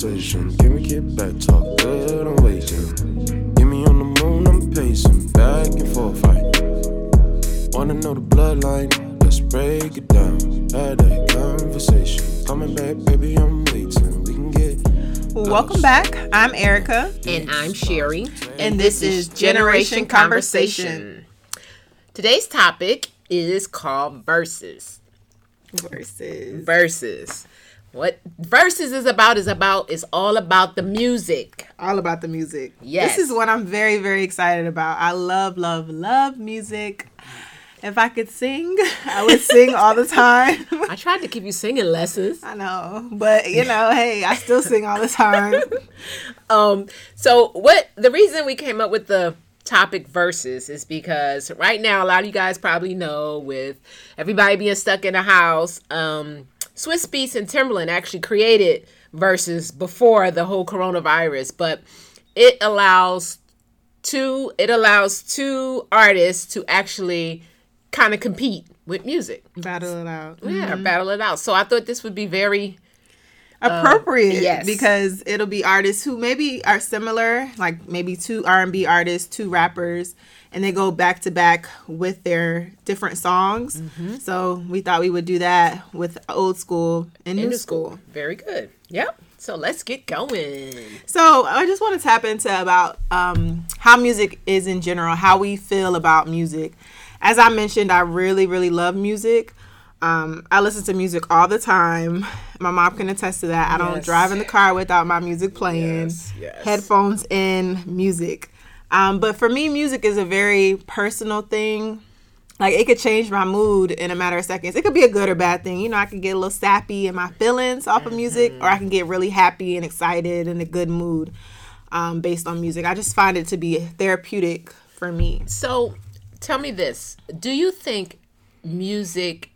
conversation. Can we get back, talk good, I'm waiting. Get me on the moon, I'm pacing, back and forth, fight. Wanna know the bloodline? Let's break it down. Had that conversation. Coming back, baby, I'm waiting. We can get. Welcome back. I'm Erica. And I'm Sherry. And this is Generation Conversation. Today's topic is called Verzuz. Versus. Verses. What Verzuz is about is about is all about the music. All about the music. Yes. This is what I'm very, very excited about. I love, love, love music. If I could sing, I would sing all the time. I tried to give you singing lessons. I know. But, you know, hey, I still sing all the time. Um, so what the reason we came up with the topic Verzuz is because right now a lot of you guys probably know with everybody being stuck in a house, um, Swizz Beatz and Timbaland actually created Verzuz before the whole coronavirus, but it allows two it allows two artists to actually kind of compete with music. Battle it out. Yeah, mm-hmm. battle it out. So I thought this would be very uh, appropriate yes. because it'll be artists who maybe are similar like maybe two r&b artists two rappers and they go back to back with their different songs Mm-hmm. so we thought we would do that with old school and new school. school. Very good. Yep. So let's get going. so i just want to tap into about um, how music is in general how we feel about music as i mentioned i really really love music um, I listen to music all the time. My mom can attest to that. I don't Yes. drive in the car without my music playing. Yes, yes. Headphones in, music. Um, but for me, music is a very personal thing. Like it could change my mood in a matter of seconds. It could be a good or bad thing. You know, I can get a little sappy in my feelings off of music, or I can get really happy and excited and a good mood um, based on music. I just find it to be therapeutic for me. So tell me this. Do you think music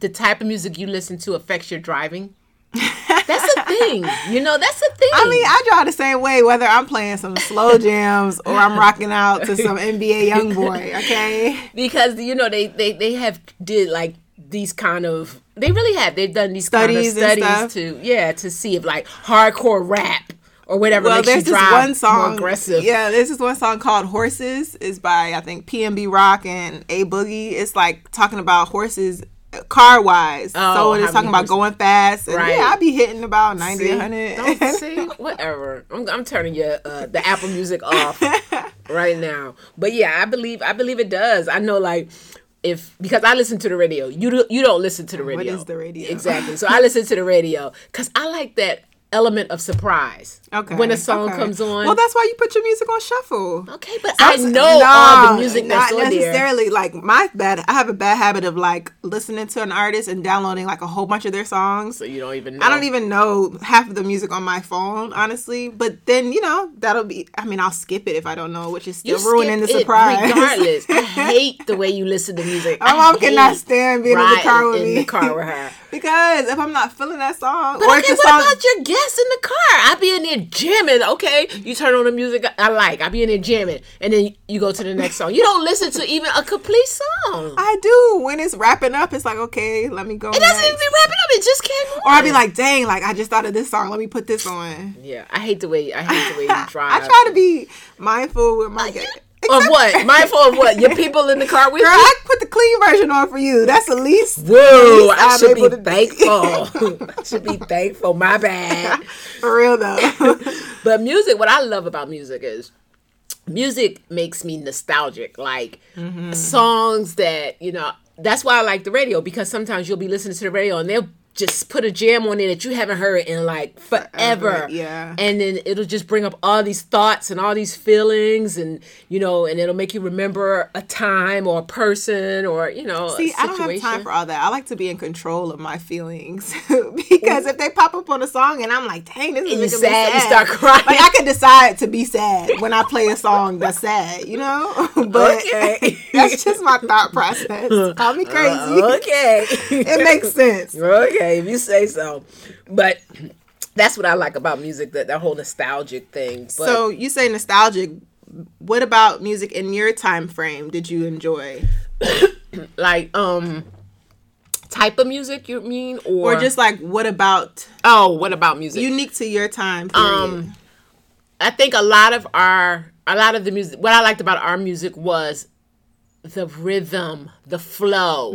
the type of music you listen to affects your driving? That's a thing. You know, that's a thing. I mean, I drive the same way whether I'm playing some slow jams or I'm rocking out to some NBA YoungBoy. Okay. because you know they they they have did like these kind of they really have they've done these Studies kind of studies to yeah to see if like hardcore rap or whatever Well, makes there's you this one song. more aggressive. Yeah, there's this one song called "Horses." is by I think PNB Rock and A Boogie. It's like talking about horses. Car wise, Oh, so it is talking about going fast. And Right. Yeah, I be hitting about 90, See? 100. Don't see whatever. I'm, I'm turning your uh, the Apple Music off right now. But yeah, I believe I believe it does. I know like if because I listen to the radio. You do, you don't listen to the radio. is the radio? Exactly. So I listen to the radio cuz I like that element of surprise. Okay. When a song okay. comes on. Well, that's why you put your music on shuffle. okay, but I Some- know all the music that's not on there. necessarily. Like my bad, I have a bad habit of like listening to an artist and downloading like a whole bunch of their songs. So you don't even know. I don't even know half of the music on my phone, honestly. But then you know that'll be. I mean, I'll skip it if I don't know, which is still You ruining the surprise. Regardless, I hate the way you listen to music. My I mom cannot stand being in the car with in me. the car with her. because if I'm not feeling that song, But or okay, what song, about your guests in the car? I be in there jamming. Okay, you turn on the music I like. I be in there jamming, and then you go to the next song. You don't listen to even a complete song. I do when it's wrapping up. It's like okay, let me go. It doesn't next. even be wrapping up. It just came on. Or I'd be like, dang, like I just thought of this song. Let me put this on. yeah, I hate the way I hate the way you drive. I try to be mindful with my guests. Of what? Mindful of what? Your people in the car with Girl, you. I put the clean version on for you. That's the least. Whoa! least I should be thankful. I should be thankful. My bad. For real though. But music, what I love about music is music makes me nostalgic. Like mm-hmm. songs that, you know, that's why I like the radio because sometimes you'll be listening to the radio and they'll just put a jam on it that you haven't heard in like forever. yeah. And then it'll just bring up all these thoughts and all these feelings and you know, and it'll make you remember a time or a person or, you know, See, a I don't have time for all that. I like to be in control of my feelings because if they pop up on a song and I'm like, dang, this is And making you me sad, sad, you start crying. Like I could decide to be sad when I play a song that's sad, you know. but Okay. that's just my thought process. Call me uh, crazy. okay. It makes sense. Okay, if you say so. But that's what I like about music, that, that whole nostalgic thing. But so you say nostalgic. What about music in your time frame did you enjoy? like um type of music you mean, or, Or just like what about oh, what about music? unique to your time period? um, I think a lot of our a lot of the music. What I liked about our music was the rhythm, the flow.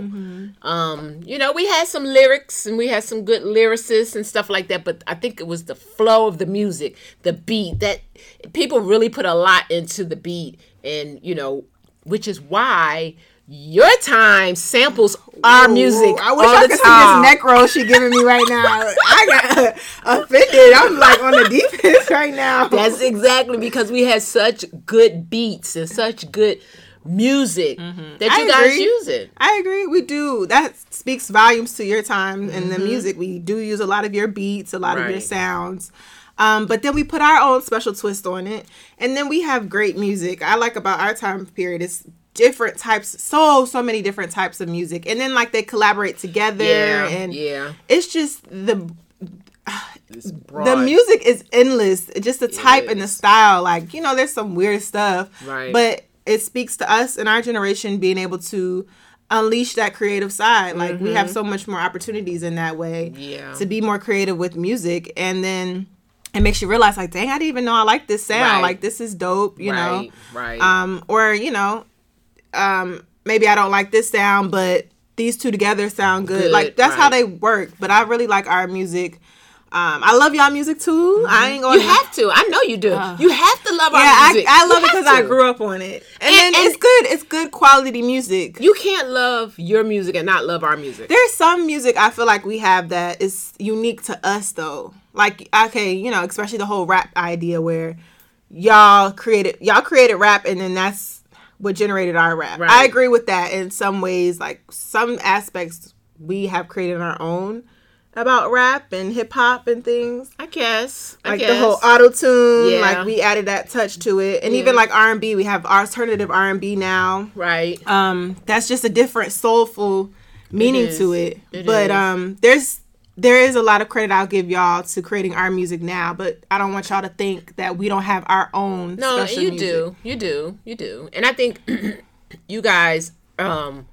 Um, you know, we had some lyrics and we had some good lyricists and stuff like that, but I think it was the flow of the music, the beat that people really put a lot into the beat and, you know, which is why your time samples our music Ooh, I wish all I the could time. see this neck roll she giving me right now. I got offended. I'm like on the defense right now. That's exactly because we had such good beats and such good music that Mm-hmm. I you guys agree. use it. I agree. We do. That speaks volumes to your time and Mm-hmm. the music. We do use a lot of your beats, a lot of your sounds. Um, but then we put our own special twist on it. And then we have great music. I like about our time period is different types so so many different types of music and then like they collaborate together Yeah, and yeah. it's just the the music is endless. Just the type and the style. Like, you know, there's some weird stuff. Right. But it speaks to us in our generation being able to unleash that creative side. Like we have so much more opportunities in that way. Mm-hmm. Yeah. To be more creative with music. And then it makes you realize like, dang, I didn't even know I like this sound. Right. Like this is dope, you know. right, right. Um, or, you know, um, maybe I don't like this sound, but these two together sound good. Good, like that's how they work. But I really like our music. Um, I love y'all music too. I ain't gonna. you have to. I know you do. you have to love yeah, our I, music. I You love it because I grew up on it, and, And- then and- it's good. It's good quality music. You can't love your music and not love our music. There's some music I feel like we have that is unique to us though. Like okay, you know, especially the whole rap idea where y'all created y'all created rap and then that's what generated our rap. Right. I agree with that in some ways. Like some aspects we have created our own about rap and hip hop and things. I guess. I Like guess. the whole auto tune, Yeah. like we added that touch to it, and even like R and B, we have alternative R and B now right. um that's just a different soulful meaning to it, It but is. um there's there is a lot of credit I'll give y'all to creating our music now, but I don't want y'all to think that we don't have our own. No, you music. do. You do. You do. And I think you guys um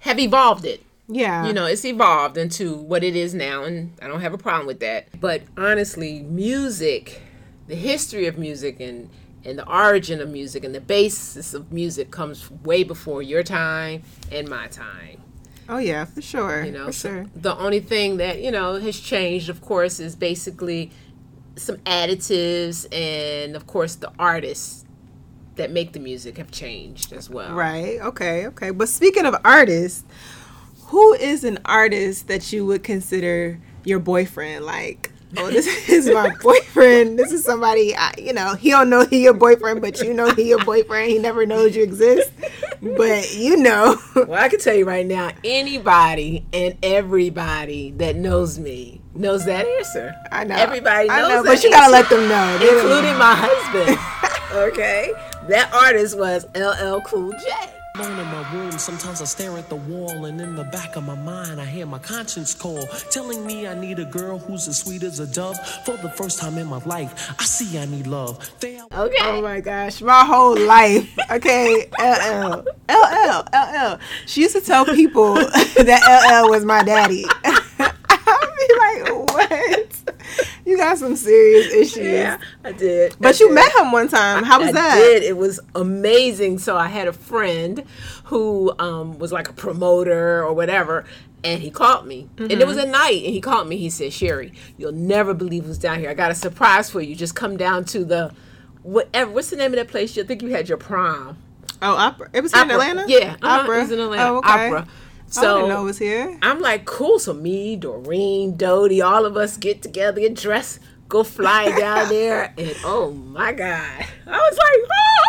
have evolved it. Yeah, you know it's evolved into what it is now and i don't have a problem with that but honestly music the history of music and and the origin of music and the basis of music comes way before your time and my time Oh yeah, for sure. you know for sure. the only thing that you know has changed of course is basically some additives and of course the artists that make the music have changed as well Right. Okay. Okay. But speaking of artists, who is an artist that you would consider your boyfriend? Like, oh, this is my boyfriend. This is somebody. I, you know, he don't know he your boyfriend, but you know he your boyfriend. He never knows you exist, but you know. Well, I can tell you right now, anybody and everybody that knows me knows that answer. I know. Everybody I knows know, that but you gotta answer, let them know, including my husband. okay, that artist was LL Cool J. Alone in my room, sometimes I stare at the wall, and in the back of my mind, I hear my conscience call, telling me I need a girl who's as sweet as a dove. For the first time in my life, I see I need love. There Okay, Oh my gosh, my whole life. Okay, LL, LL, LL. She used to tell people that LL was my daddy. I'd be like, what? You got some serious issues. yeah, I did. But I you did. met him one time. How was I that? did. It was amazing. So I had a friend who um, was like a promoter or whatever, and he called me. And it was Mm-hmm. at night, and he called me. He said, "Sherry, you'll never believe who's down here. I got a surprise for you. Just come down to the whatever. What's the name of that place? You think you had your prom? Oh, opera. It was in Atlanta. Yeah, uh-huh, opera. It was in Atlanta. Oh, okay. Opera. I So didn't know it was here. I'm like, cool. So me, Doreen, Dodie, all of us get together, get dressed, go fly down there, and oh my god, I was like, ah!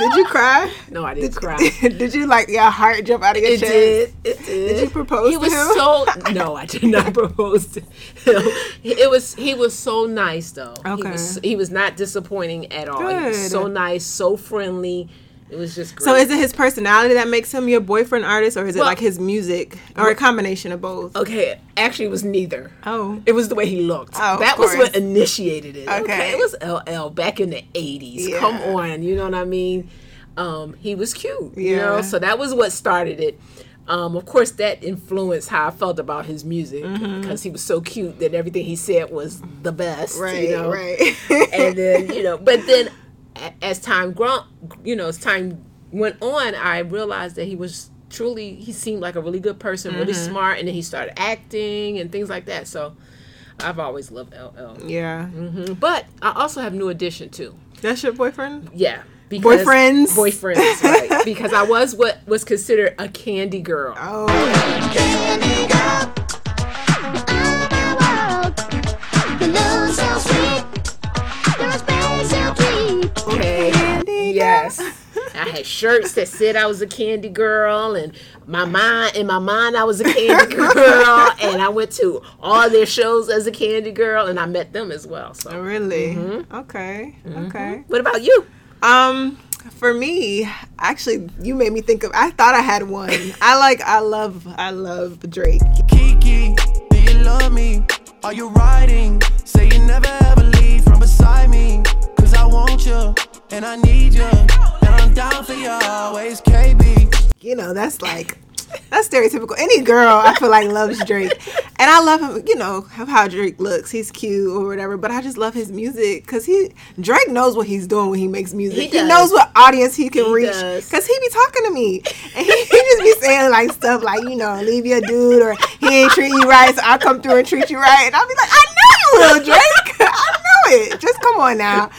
Did you cry? No, I didn't cry. did you like your heart jump out of your It chest? did. It did. Did you propose He was so no, I did not propose to him. It was he was so nice though. He Okay. was he was not disappointing at all. He was so nice, so friendly. It was just great. So is it his personality that makes him your boyfriend artist, or is it like his music, or a combination of both? okay, actually it was neither. Oh. It was the way he looked. Oh, that was what initiated it. Okay. Okay. It was LL back in the 80s. Yeah. Come on, you know what I mean? Um, he was cute, you know? So that was what started it. Um, of course, that influenced how I felt about his music Mm-hmm. because he was so cute that everything he said was the best. Right, you know? right. and then you know, but then as time grown, you know, as time went on, I realized that he was truly he seemed like a really good person, really Mm-hmm. smart, and then he started acting and things like that. So I've always loved LL. yeah. But I also have New Edition too. That's your boyfriend? Yeah. Because, Boyfriends? boyfriends, right? because I was what was considered a candy girl. Oh, Okay. Yes. I had shirts that said I was a candy girl, and my mind in my mind I was a candy girl, and I went to all their shows as a candy girl, and I met them as well. So, Oh, really? Mm-hmm. Okay. Okay. what about you? Um, for me, actually, you made me think of. I thought I had one. I like. I love. I love Drake. Kiki, do you love me? Are you riding? Say you never ever leave from beside me. Cause I want you, and I need you. And I'm down for you always, KB. You know, that's like. That's stereotypical. Any girl I feel like loves Drake, and I love him. You know how Drake looks. He's cute or whatever, but I just love his music because he Drake knows what he's doing when he makes music. He He, knows what audience he can He reach because he be talking to me, and he, he just be saying like stuff like you know leave your dude or he ain't treat you right, so I come through and treat you right, and I'll be like I know you will, Drake. I know it. Just come on now.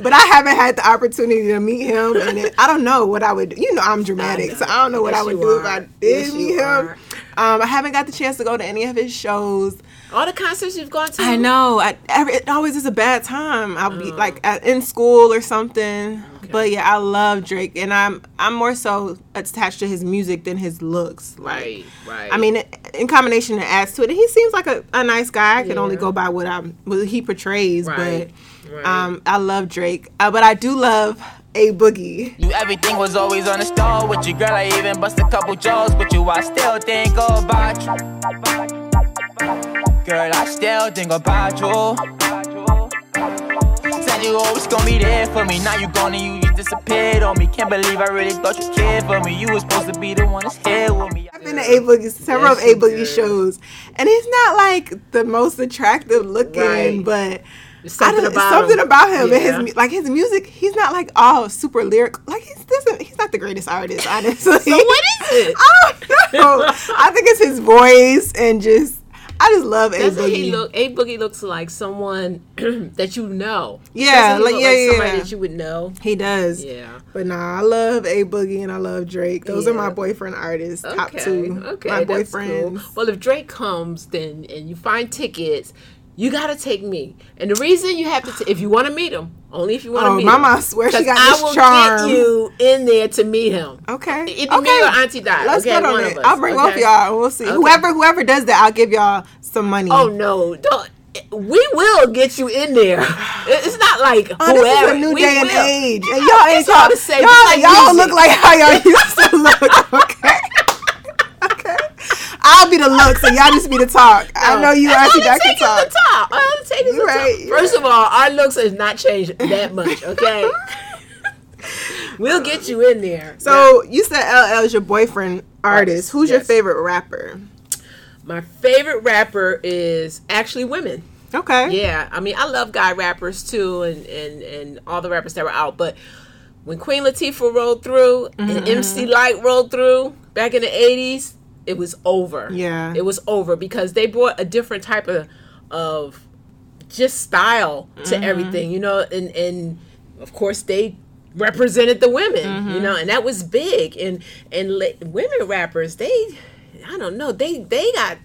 But I haven't had the opportunity to meet him, and it, I don't know what I would. You know, I'm dramatic, so I don't know what Yes, I would do are. if I did Yes, meet him. Um, I haven't got the chance to go to any of his shows. All the concerts you've gone to? I know. I, every, it always is a bad time. I'll be like at, in school or something. But yeah, I love Drake, and I'm I'm more so attached to his music than his looks. Like, Right, right. I mean, in combination, it adds to it. And he seems like a, a nice guy. I can only go by what I'm what he portrays. Right, But right. um, I love Drake. Uh, but I do love a boogie. You everything was always on the stall with you, girl. I even bust a couple jaws with you. I still think about you. Girl, I still think about you. Said you always gonna be there for me. Now you gone and you just disappeared on me. Can't believe I really thought you cared for me. You was supposed to be the one that's here with me. I've been to A Boogie, several Yes, of A you Boogie shows, and he's not like the most attractive looking, Right. but There's something I about something him. about him and his like his music. He's not like all super lyric. Like he's doesn't. He's not the greatest artist, honestly. So what is it? I don't know. I think it's his voice and just. I just love A Boogie. he look? A Boogie looks like someone that you know. Yeah, Doesn't he like- look yeah, yeah, somebody yeah. that you would know. He does. Yeah. But nah, I love A Boogie and I love Drake. Those are my boyfriend artists. Okay. Top two. Okay. My that's cool. Well, if Drake comes, then and you find tickets, you gotta take me. And the reason you have to, t- if you want to meet him, only if you want to meet him. Oh, meet Mama, him. I swear she got I this will charm. get you in there to meet him. Okay. It be okay. me or Auntie Dot. Let's okay, get on one it. of us. I'll bring both okay? of y'all. and We'll see. Okay. Whoever whoever does that, I'll give y'all some money. Oh no! Don't. We will get you in there. It's not like Oh, whoever. this is a new we day and age, and y'all ain't all y'all, the same. Y'all, like y'all music. look like how y'all used to look. Okay. I'll be the looks, and y'all just be the talk. I know you, All Auntie it Doc, can talk. the top. All it takes is You the right, top. you First of all, our looks has not changed that much. Okay, we'll get you in there. So you said LL is your boyfriend artist. Artist, Who's your favorite rapper? my favorite rapper is actually women. Okay. Yeah, I mean, I love guy rappers too, and and and all the rappers that were out. But when Queen Latifah rolled through Mm-hmm. and MC Lyte rolled through back in the '80s, it was over. Yeah. it was over because they brought a different type of of just style to Mm-hmm. everything, you know, and and of course they represented the women, Mm-hmm. you know, and that was big. And and la- women rappers, they, I don't know, they they got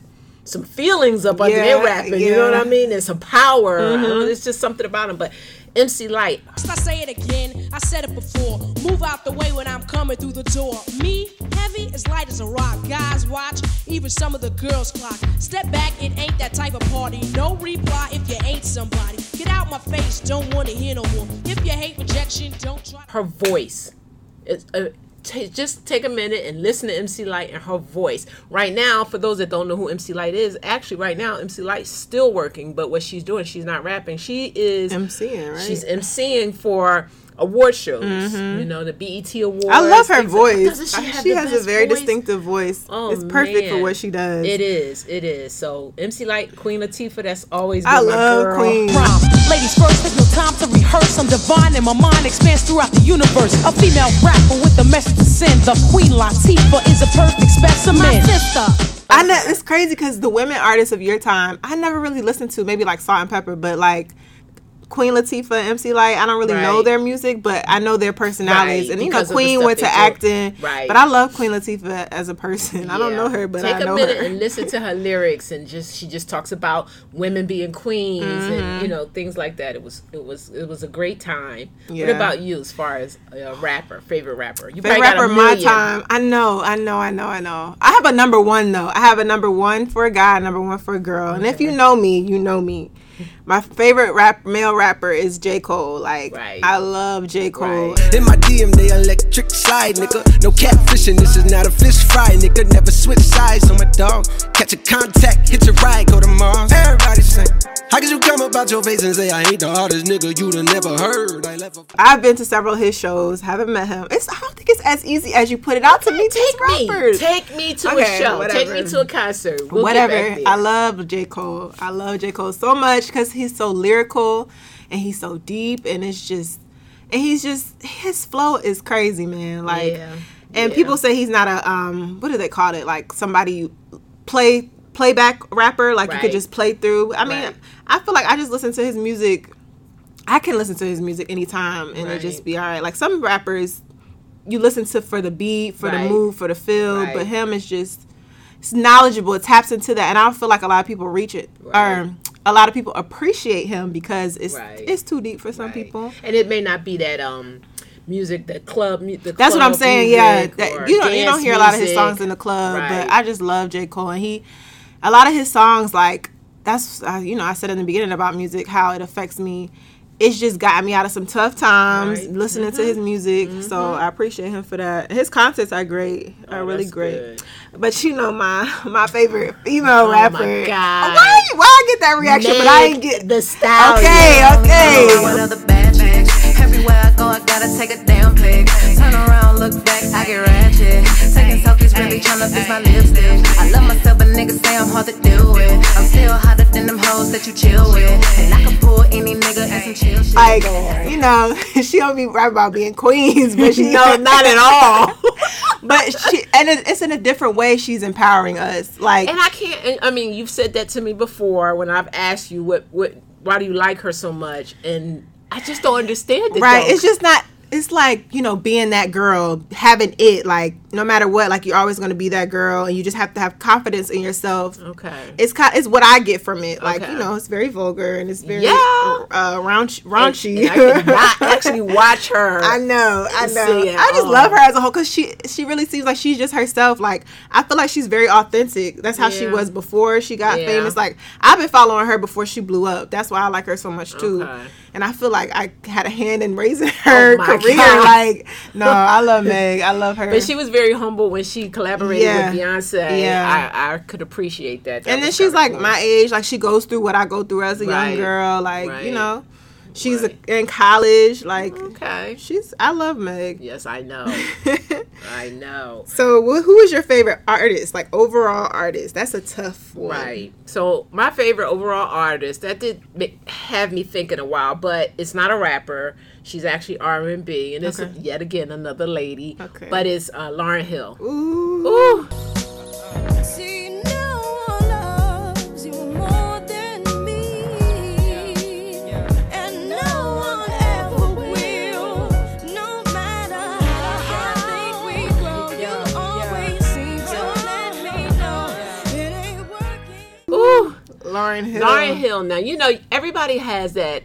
some feelings up under their Yeah, rapping, you know what. Mm-hmm. I mean? And some power. Don't know, It's just something about them. But MC Lyte, I say it again, I said it before. Move out the way when I'm coming through the door. Me, heavy, as light as a rock. Guys watch, even some of the girls clock. Step back, it ain't that type of party. No reply if you ain't somebody. Get out my face, don't wanna hear no more. If you hate rejection, don't try. her voice, is, uh, ta just take a minute and listen to MC Lyte and her voice. Right now, for those that don't know who MC Lyte is, actually right now MC Lyte's still working, but what she's doing, she's not rapping. She is MCing, right? She's MCing for award shows. You know, the BET Awards. Mm-hmm. I love her things like- voice. She, she has a very voice? distinctive voice. Oh, it's perfect for what she does. It is. It is. So MC Lyte, Queen Latifah, that's always been I my love girl. Queen. Ladies first, there's no time to rehearse. I'm divine and my mind expands throughout the universe. A female rapper with a message to send. The Queen Latifah is a perfect specimen. My sister. I know it's crazy because the women artists of your time, I never really listened to. Maybe like Salt-N-Pepa, but like Queen Latifah, MC Lyte, I don't really know their music, but I know their personalities. Right, and you know, because the Queen went to acting, Right. But I love Queen Latifah as a person. I don't know her, but take I know a minute her. and listen to her lyrics, and just she just talks about women being queens Mm-hmm. and you know things like that. It was it was it was a great time. Yeah. What about you, as far as a rapper, favorite rapper? You Favorite rapper my time. I know, I know, I know, I know. I have a number one though. I have a number one for a guy, number one for a girl. And if you know me, you know me. My favorite rap male rapper is J. Cole. Like Right. I love J. Cole. Right. In my DM, they electric slide, nigga. No catfishing, this is not a fish fry, nigga. Never switch sides on my dog. Catch a contact, hit your ride, go to Mars. Everybody sing. How could you come about your face and say I ain't the hardest nigga you'd have never heard? I left a I've been to several of his shows, haven't met him. It's I don't think it's as easy as you put it out to me. These Take me, rappers. take me to Okay, a show, take me to a concert. We'll whatever. I love J. Cole. I love J. Cole so much because he's so lyrical and he's so deep and it's just and he's just his flow is crazy, man. Like Yeah. and Yeah. people say he's not a um what do they call it? Like somebody you play playback rapper, like you could just play through. I mean, Right. I feel like I just listen to his music I can listen to his music anytime and it just be all right. Like some rappers you listen to for the beat, for Right. the move, for the feel, Right. but him is just it's knowledgeable. It taps into that, and I don't feel like a lot of people reach it, Right. or a lot of people appreciate him because it's Right. it's too deep for some Right. people. and it may not be that um music, the club, the That's what I'm saying. Yeah, that, you don't you don't hear a lot of his songs in the club, Right. but I just love J Cole, and he a lot of his songs like that's uh, you know I said in the beginning about music how it affects me. It's just gotten me out of some tough times Right. Mm-hmm. listening to his music, so I appreciate him for that. His concerts are great, are Oh, really great. good. But you know my my favorite female Oh rapper. my God. Why why I get that reaction, but I ain't Meg get the style. Okay, okay. Other bad chicks. Everywhere I gotta take a damn pic. Turn around, look back, I get ratchet. Taking selfies, really tryna fix my lipstick. I love myself, but niggas say I'm hard to deal with. I'm still hotter than them hoes that you chill with. And I can pull any nigga in some chill shit. I like you know she don't be right about being queens but she No, not at all. but she and it, it's in a different way she's empowering us like And I can't. and, I mean, you've said that to me before when I've asked you what what why do you like her so much, and I just don't understand it. right though. it's just not it's like you know being that girl having it like no matter what like you're always going to be that girl and you just have to have confidence in yourself okay. it's kind it's what I get from it. Like Okay. you know, it's very vulgar and it's very Yeah. uh, raunch, raunchy. And I cannot actually watch her. I know, I know. I just all. love her as a whole because she she really seems like she's just herself. Like I feel like she's very authentic. That's how she was before she got Yeah. famous. Like I've been following her before she blew up. That's why I like her so much too. Okay. And I feel like I had a hand in raising oh her Oh career. God. Like no, I love Meg. I love her. But she was very humble when she collaborated Yeah. with Beyonce. Yeah. I, I could appreciate that. That and then she's like cool. my age. Like she goes through what I go through as a Right. young girl. Like Right. you know, she's Right. in college. Like Okay. she's. I love Meg. Yes, I know. I know. So, wh- who is your favorite artist? Like overall artist? That's a tough one. Right. So my favorite overall artist that did ma- have me thinking a while, but it's not a rapper. She's actually R and B, and it's Okay. yet again another lady. Okay. But it's uh, Lauryn Hill. Ooh. Ooh. Lauryn Hill. Lauryn Hill. Now you know everybody has that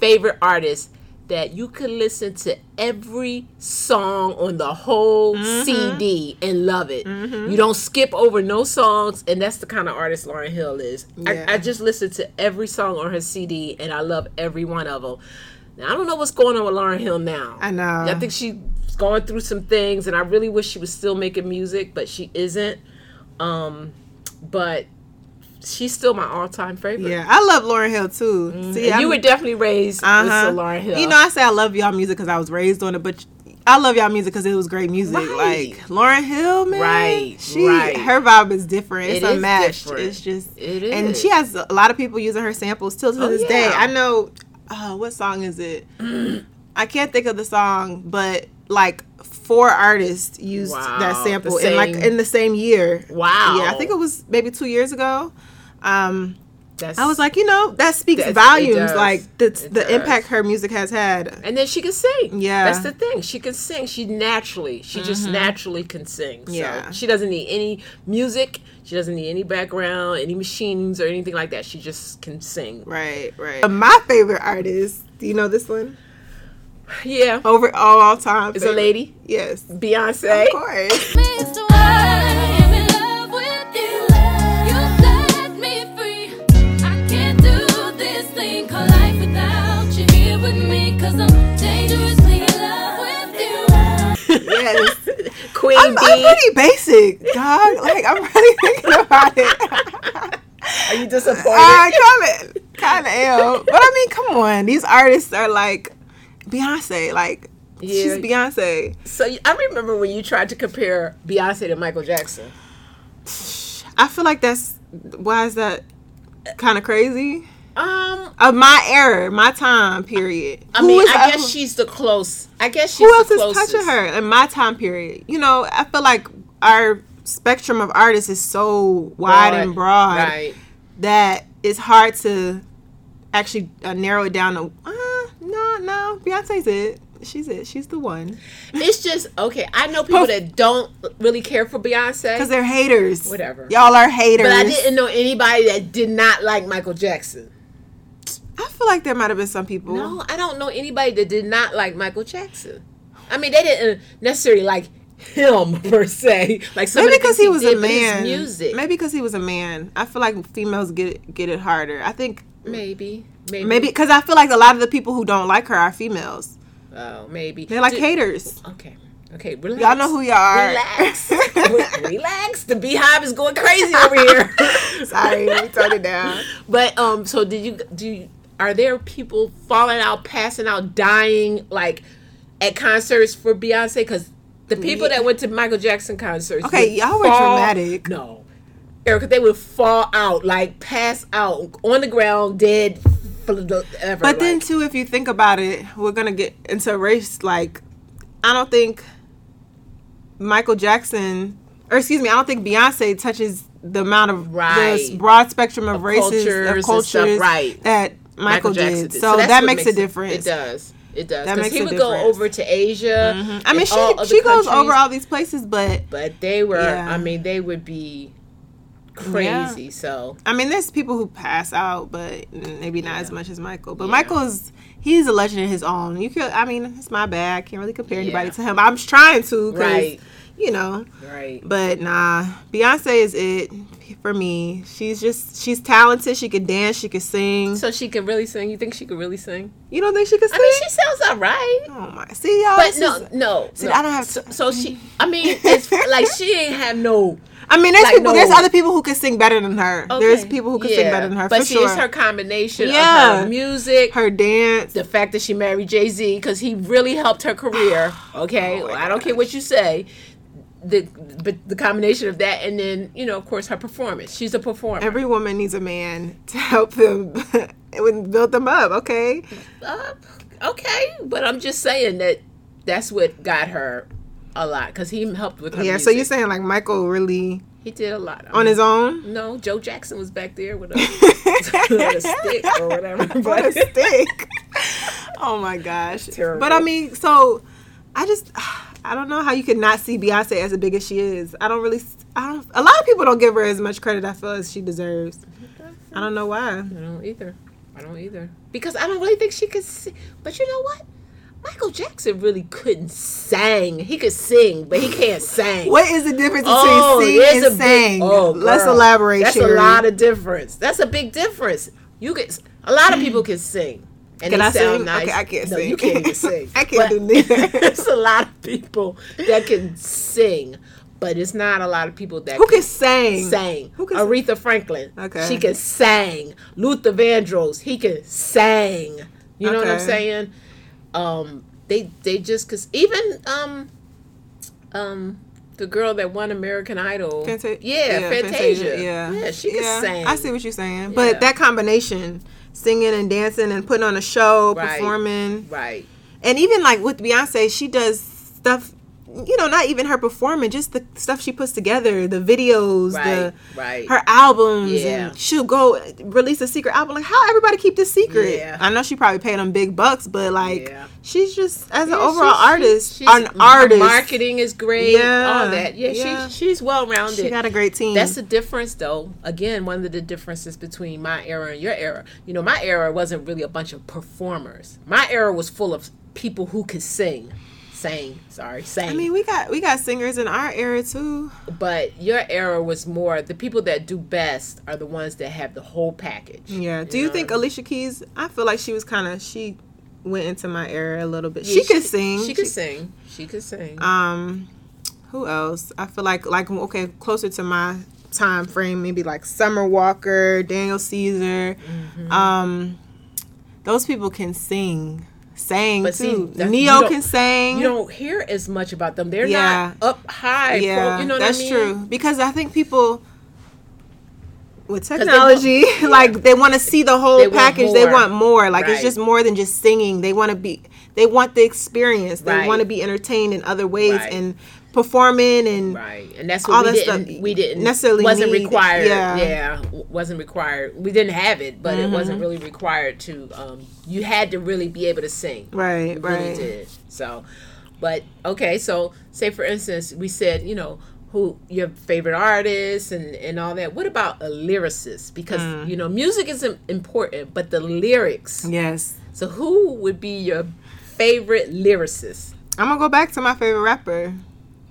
favorite artist that you could listen to every song on the whole Mm-hmm. CD and love it. You don't skip over no songs, and that's the kind of artist Lauryn Hill is. Yeah. I, I just listen to every song on her CD, and I love every one of them. Now I don't know what's going on with Lauryn Hill now. I know. I think she's going through some things, and I really wish she was still making music, but she isn't. Um, but she's still my all-time favorite. Yeah, I love Lauryn Hill too. See, you I'm- were definitely raised uh-huh. with Lauryn Hill. You know, I say I love y'all music because I was raised on it, but I love y'all music because it was great music. Right. Like Lauryn Hill, man, Right, She, right. her vibe is different. It's It is unmatched. different. It's just, It and she has a lot of people using her samples still to Oh, this day. I know, uh, what song is it? I can't think of the song, but like four artists used Wow, that sample in like in the same year. Wow. Yeah, I think it was maybe two years ago. Um, That's, I was like, you know, that speaks volumes, like the It the does. impact her music has had. and then she can sing. Yeah. that's the thing. She can sing. She naturally, she just naturally can sing. So Yeah. she doesn't need any music. She doesn't need any background, any machines or anything like that. She just can sing. Right, right. My favorite artist, do you know this one? Yeah, Over all, all time. it's a lady, Yes. Beyonce. Of course. Queen I'm, I'm pretty basic, dog. Like I'm really thinking about it. Are you disappointed? I kind of, kind of am. But I mean, come on. These artists are like Beyonce. Like she's Beyonce. so I remember when you tried to compare Beyonce to Michael Jackson. I feel like that's why is that kind of crazy? Um, Of my era, my time period. I Who mean, I guess she's the close. I guess she's who else the is touching her in my time period? You know, I feel like our spectrum of artists is so wide and broad Right. that it's hard to actually uh, narrow it down to uh, no, no, Beyonce's it. She's it. She's the one It's just okay. I know people that don't really care for Beyonce, because they're haters. Whatever. y'all are haters. but I didn't know anybody that did not like Michael Jackson. I feel like there might have been some people. No, I don't know anybody that did not like Michael Jackson. I mean, they didn't necessarily like him per se. Like some Maybe because things he was did, a man. music. Maybe because he was a man. I feel like females get get it harder. I think maybe, maybe, maybe because I feel like a lot of the people who don't like her are females. Oh, maybe They're like Do- haters. Okay, okay, relax. Y'all know who y'all are. Relax, relax. The beehive is going crazy over here. Sorry, we turned it down. But um, so did you do? You, are there people falling out, passing out, dying like at concerts for Beyonce? Because the people that went to Michael Jackson concerts, Okay, y'all were fall- dramatic. No, Erica, they would fall out, like pass out on the ground, dead. For the, ever, But then like- too, if you think about it, we're gonna get into race. Like, I don't think Michael Jackson, or excuse me, I don't think Beyonce touches the amount of Right. the broad spectrum of, Of races, cultures of cultures, stuff, right. that Michael, Jackson did. So, that's that what makes, a difference. It does. It does. That Because makes he would go over to Asia. Mm-hmm. I mean, she she goes over all these places, but but they were Yeah. i mean they would be crazy so I mean, there's people who pass out, but maybe not as much as Michael. But Michael is he's a legend in his own. You could, I mean, it's my bad. I can't really compare anybody to him. I'm trying to, 'cause, Right. You know, right but nah, Beyonce is it for me. She's just she's talented. She can dance. She can sing. so she could really sing you think she could really sing You don't think she can sing? i mean she sounds all right oh my, see y'all. but no is- no See, no. I don't have so, so she i mean it's like she ain't have no I mean, there's like, people. There's other people who can sing better than her. There's people who can yeah. sing better than her. but see sure. it's her combination Yeah. of her music her dance. the fact that she married jay-z because he really helped her career oh okay Oh i don't care what you say the but the combination of that and then you know of course her performance she's a performer Every woman needs a man to help them and build them up. Okay. Uh, okay, but I'm just saying that that's what got her a lot because he helped with her. Yeah. So you're saying like Michael really he did a lot I on mean, his own? No, Joe Jackson was back there with a, with a stick or whatever. What But a stick. oh my gosh. Terrible. But I mean, so I just I don't know how you could not see Beyonce as big as she is. I don't really. I don't. A lot of people don't give her as much credit I feel as she deserves. I don't know why. I don't either. I don't either because I don't really think she could. Sing. But you know what? Michael Jackson really couldn't sing. He could sing, but he can't sing. What is the difference between Oh, sing and a big- sing? oh, Let's girl. elaborate. That's Sherry. a lot of difference. That's a big difference. You get a lot of people can sing. And Can they I sound sing? nice. Okay, I can't no, sing. You can't even sing. I can't But do neither. There's a lot of people that can sing, but it's not a lot of people that Who can sing? Sang. Who can Aretha Franklin. Okay. She can sing. Luther Vandross. He can sing. You know what I'm saying? Um, they they just cause even um um the girl that won American Idol. Fanta- yeah, Fantasia. Yeah, yeah, she can sing. I see what you're saying, Yeah. but that combination, singing and dancing and putting on a show, Right. performing, Right. and even like with Beyonce, she does stuff. You know, not even her performing, just the stuff she puts together, the videos, Right. the right. her albums, Yeah. and she'll go release a secret album. Like, how everybody keep this secret? Yeah. I know she probably paid them big bucks, but like, Yeah. she's just as an overall she's- artist, she's- an artist. Marketing is great. Yeah. All that. Yeah, Yeah. She, she's well rounded. She got a great team. That's the difference, though. Again, one of the differences between my era and your era. You know, my era wasn't really a bunch of performers. My era was full of people who could sing, sang. Sorry, sang. I mean, we got we got singers in our era too. but your era was more the people that do best are the ones that have the whole package. Yeah. Do you think Alicia Keys? I feel like she was kind of she went into my era a little bit. Yeah, she could sing. She could sing. She could sing. Um, who else? I feel like like okay, closer to my time frame, maybe like Summer Walker, Daniel Caesar. Mm-hmm. Um, those people can sing, sang But see, too. that- you Ne-Yo don't- can sing. you don't hear as much about them. They're Yeah. not up high. pro- yeah, you know what that's I mean? true. Because I think people with they technology, want- yeah. like they want to see the whole They want package. They want more. Like it's just more than just singing. They want to be. They want the experience. They Right. want to be entertained in other ways Right. and performing and Right, and that's all what we that didn't. stuff we didn't necessarily wasn't need. required. Yeah. Yeah. wasn't required. We didn't have it, but it wasn't Mm-hmm. really required to. Um, you had to really be able to sing. Right, really right. did. So, but okay. So, say for instance, we said you know who your favorite artists and and all that. What about a lyricist? Because Mm. you know music is im- important, but the lyrics. Yes. So, who would be your favorite lyricist? I'm gonna go back to my favorite rapper,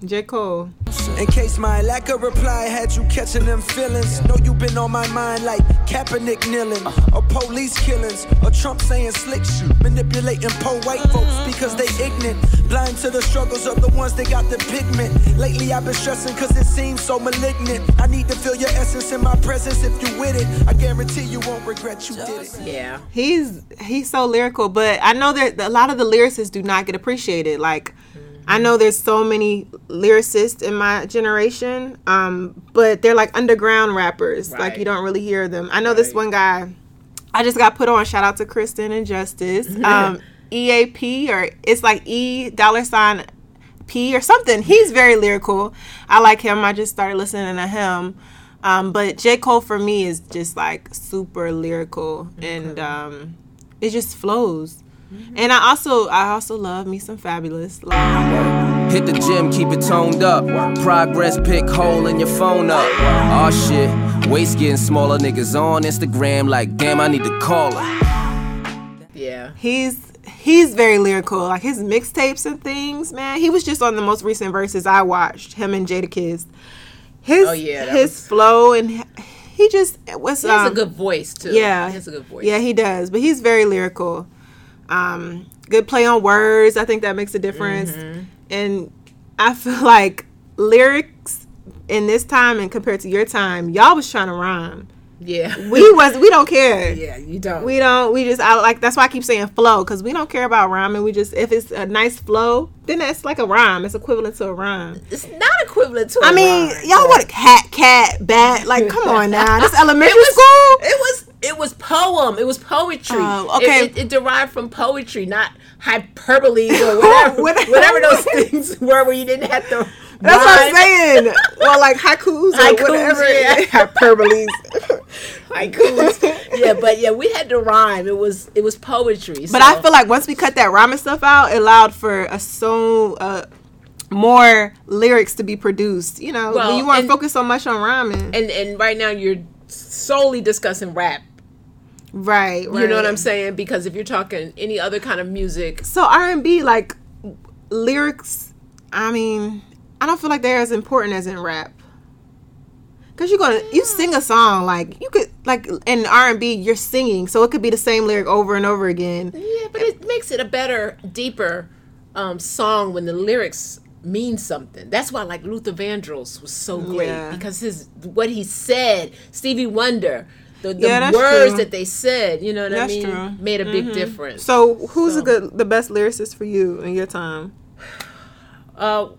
J. Cole. In case my lack of reply had you catching them feelings. Know you been on my mind like Kaepernick kneeling, or police killings, or Trump saying slick shit. Manipulating poor white folks because they ignorant. Blind to the struggles of the ones that got the pigment. Lately I've been stressing cause it seems so malignant. I need to feel your essence in my presence if you with it. I guarantee you won't regret you did it. Yeah. He's he's so lyrical, but I know that a lot of the lyricists do not get appreciated. Like I know there's so many lyricists in my generation, um, but they're like underground rappers. Like you don't really hear them. I know this one guy. I just got put on. Shout out to Kristen and Justice. Um, EAP or it's like E dollar sign P or something. He's very lyrical. I like him. I just started listening to him. Um, but J. Cole for me is just like super lyrical and um, it just flows. And I also I also love me some Fabolous. Like, Hit the gym, keep it toned up. Progress pick hole in your phone up. Aw shit, waist getting smaller. Niggas on Instagram like, damn, I need to call her. Yeah. he's he's very lyrical. Like his mixtapes and things, man. He was just on the most recent Verzuz I watched. Him and Jadakiss. His Oh, yeah, his was- flow and he just was. He has um, a good voice too. Yeah, he has a good voice. Yeah, he does. But he's very lyrical. Um, good play on words. I think that makes a difference. Mm-hmm. And I feel like lyrics in this time and compared to your time, y'all was trying to rhyme. yeah, We was we don't care. yeah. You don't. We don't. We just. I like. That's why I keep saying flow because we don't care about rhyming. We just if it's a nice flow, then that's like a rhyme. It's equivalent to a rhyme. it's not equivalent to. I mean, rhyme. y'all want a cat, cat, bat. Like, come on now. This elementary it was, school. It was it was poem. It was poetry. Oh, okay. It, it, it derived from poetry, not hyperbole or whatever. Whatever. whatever those things were, where you didn't have to. That's what I'm saying. well, like haikus or Haikus, whatever. yeah. Hyperboles. Haikus. yeah, but yeah, we had to rhyme. It was it was poetry. But I feel like once we cut that rhyming stuff out, it allowed for a so uh, more lyrics to be produced. You know, Well, you weren't focused so much on rhyming. and and right now you're solely discussing rap. Right, right. You know what I'm saying? Because if you're talking any other kind of music, So R and B, like lyrics. I mean, I don't feel like they're as important as in rap. Cause you're gonna you sing a song like you could like in R and B, you're singing, so it could be the same lyric over and over again. Yeah, but it makes it a better, deeper um, song when the lyrics mean something. That's why like Luther Vandross was so great Yeah. because his what he said, Stevie Wonder, the, the Yeah, that's words true. that they said, you know what That's I mean, true. made a big Mhm. difference. So, who's So- the good, the best lyricist for you in your time? Uh,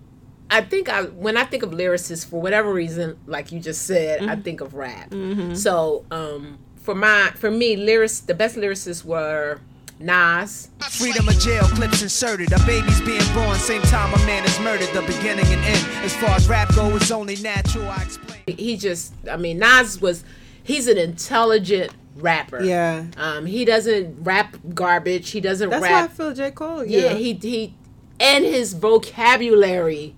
I think I when I think of lyricists for whatever reason, like you just said, I think of rap. Mhm. So um, for my for me, lyrics the best lyricists were Nas. Freedom of jail clips inserted. A baby's being born, same time a man is murdered. The beginning and end. As far as rap goes, it's only natural. I explain. He just, I mean, Nas was he's an intelligent rapper. Yeah. Um, he doesn't rap garbage. He doesn't That's how I feel. J Cole. yeah. Yeah, he he, and his vocabulary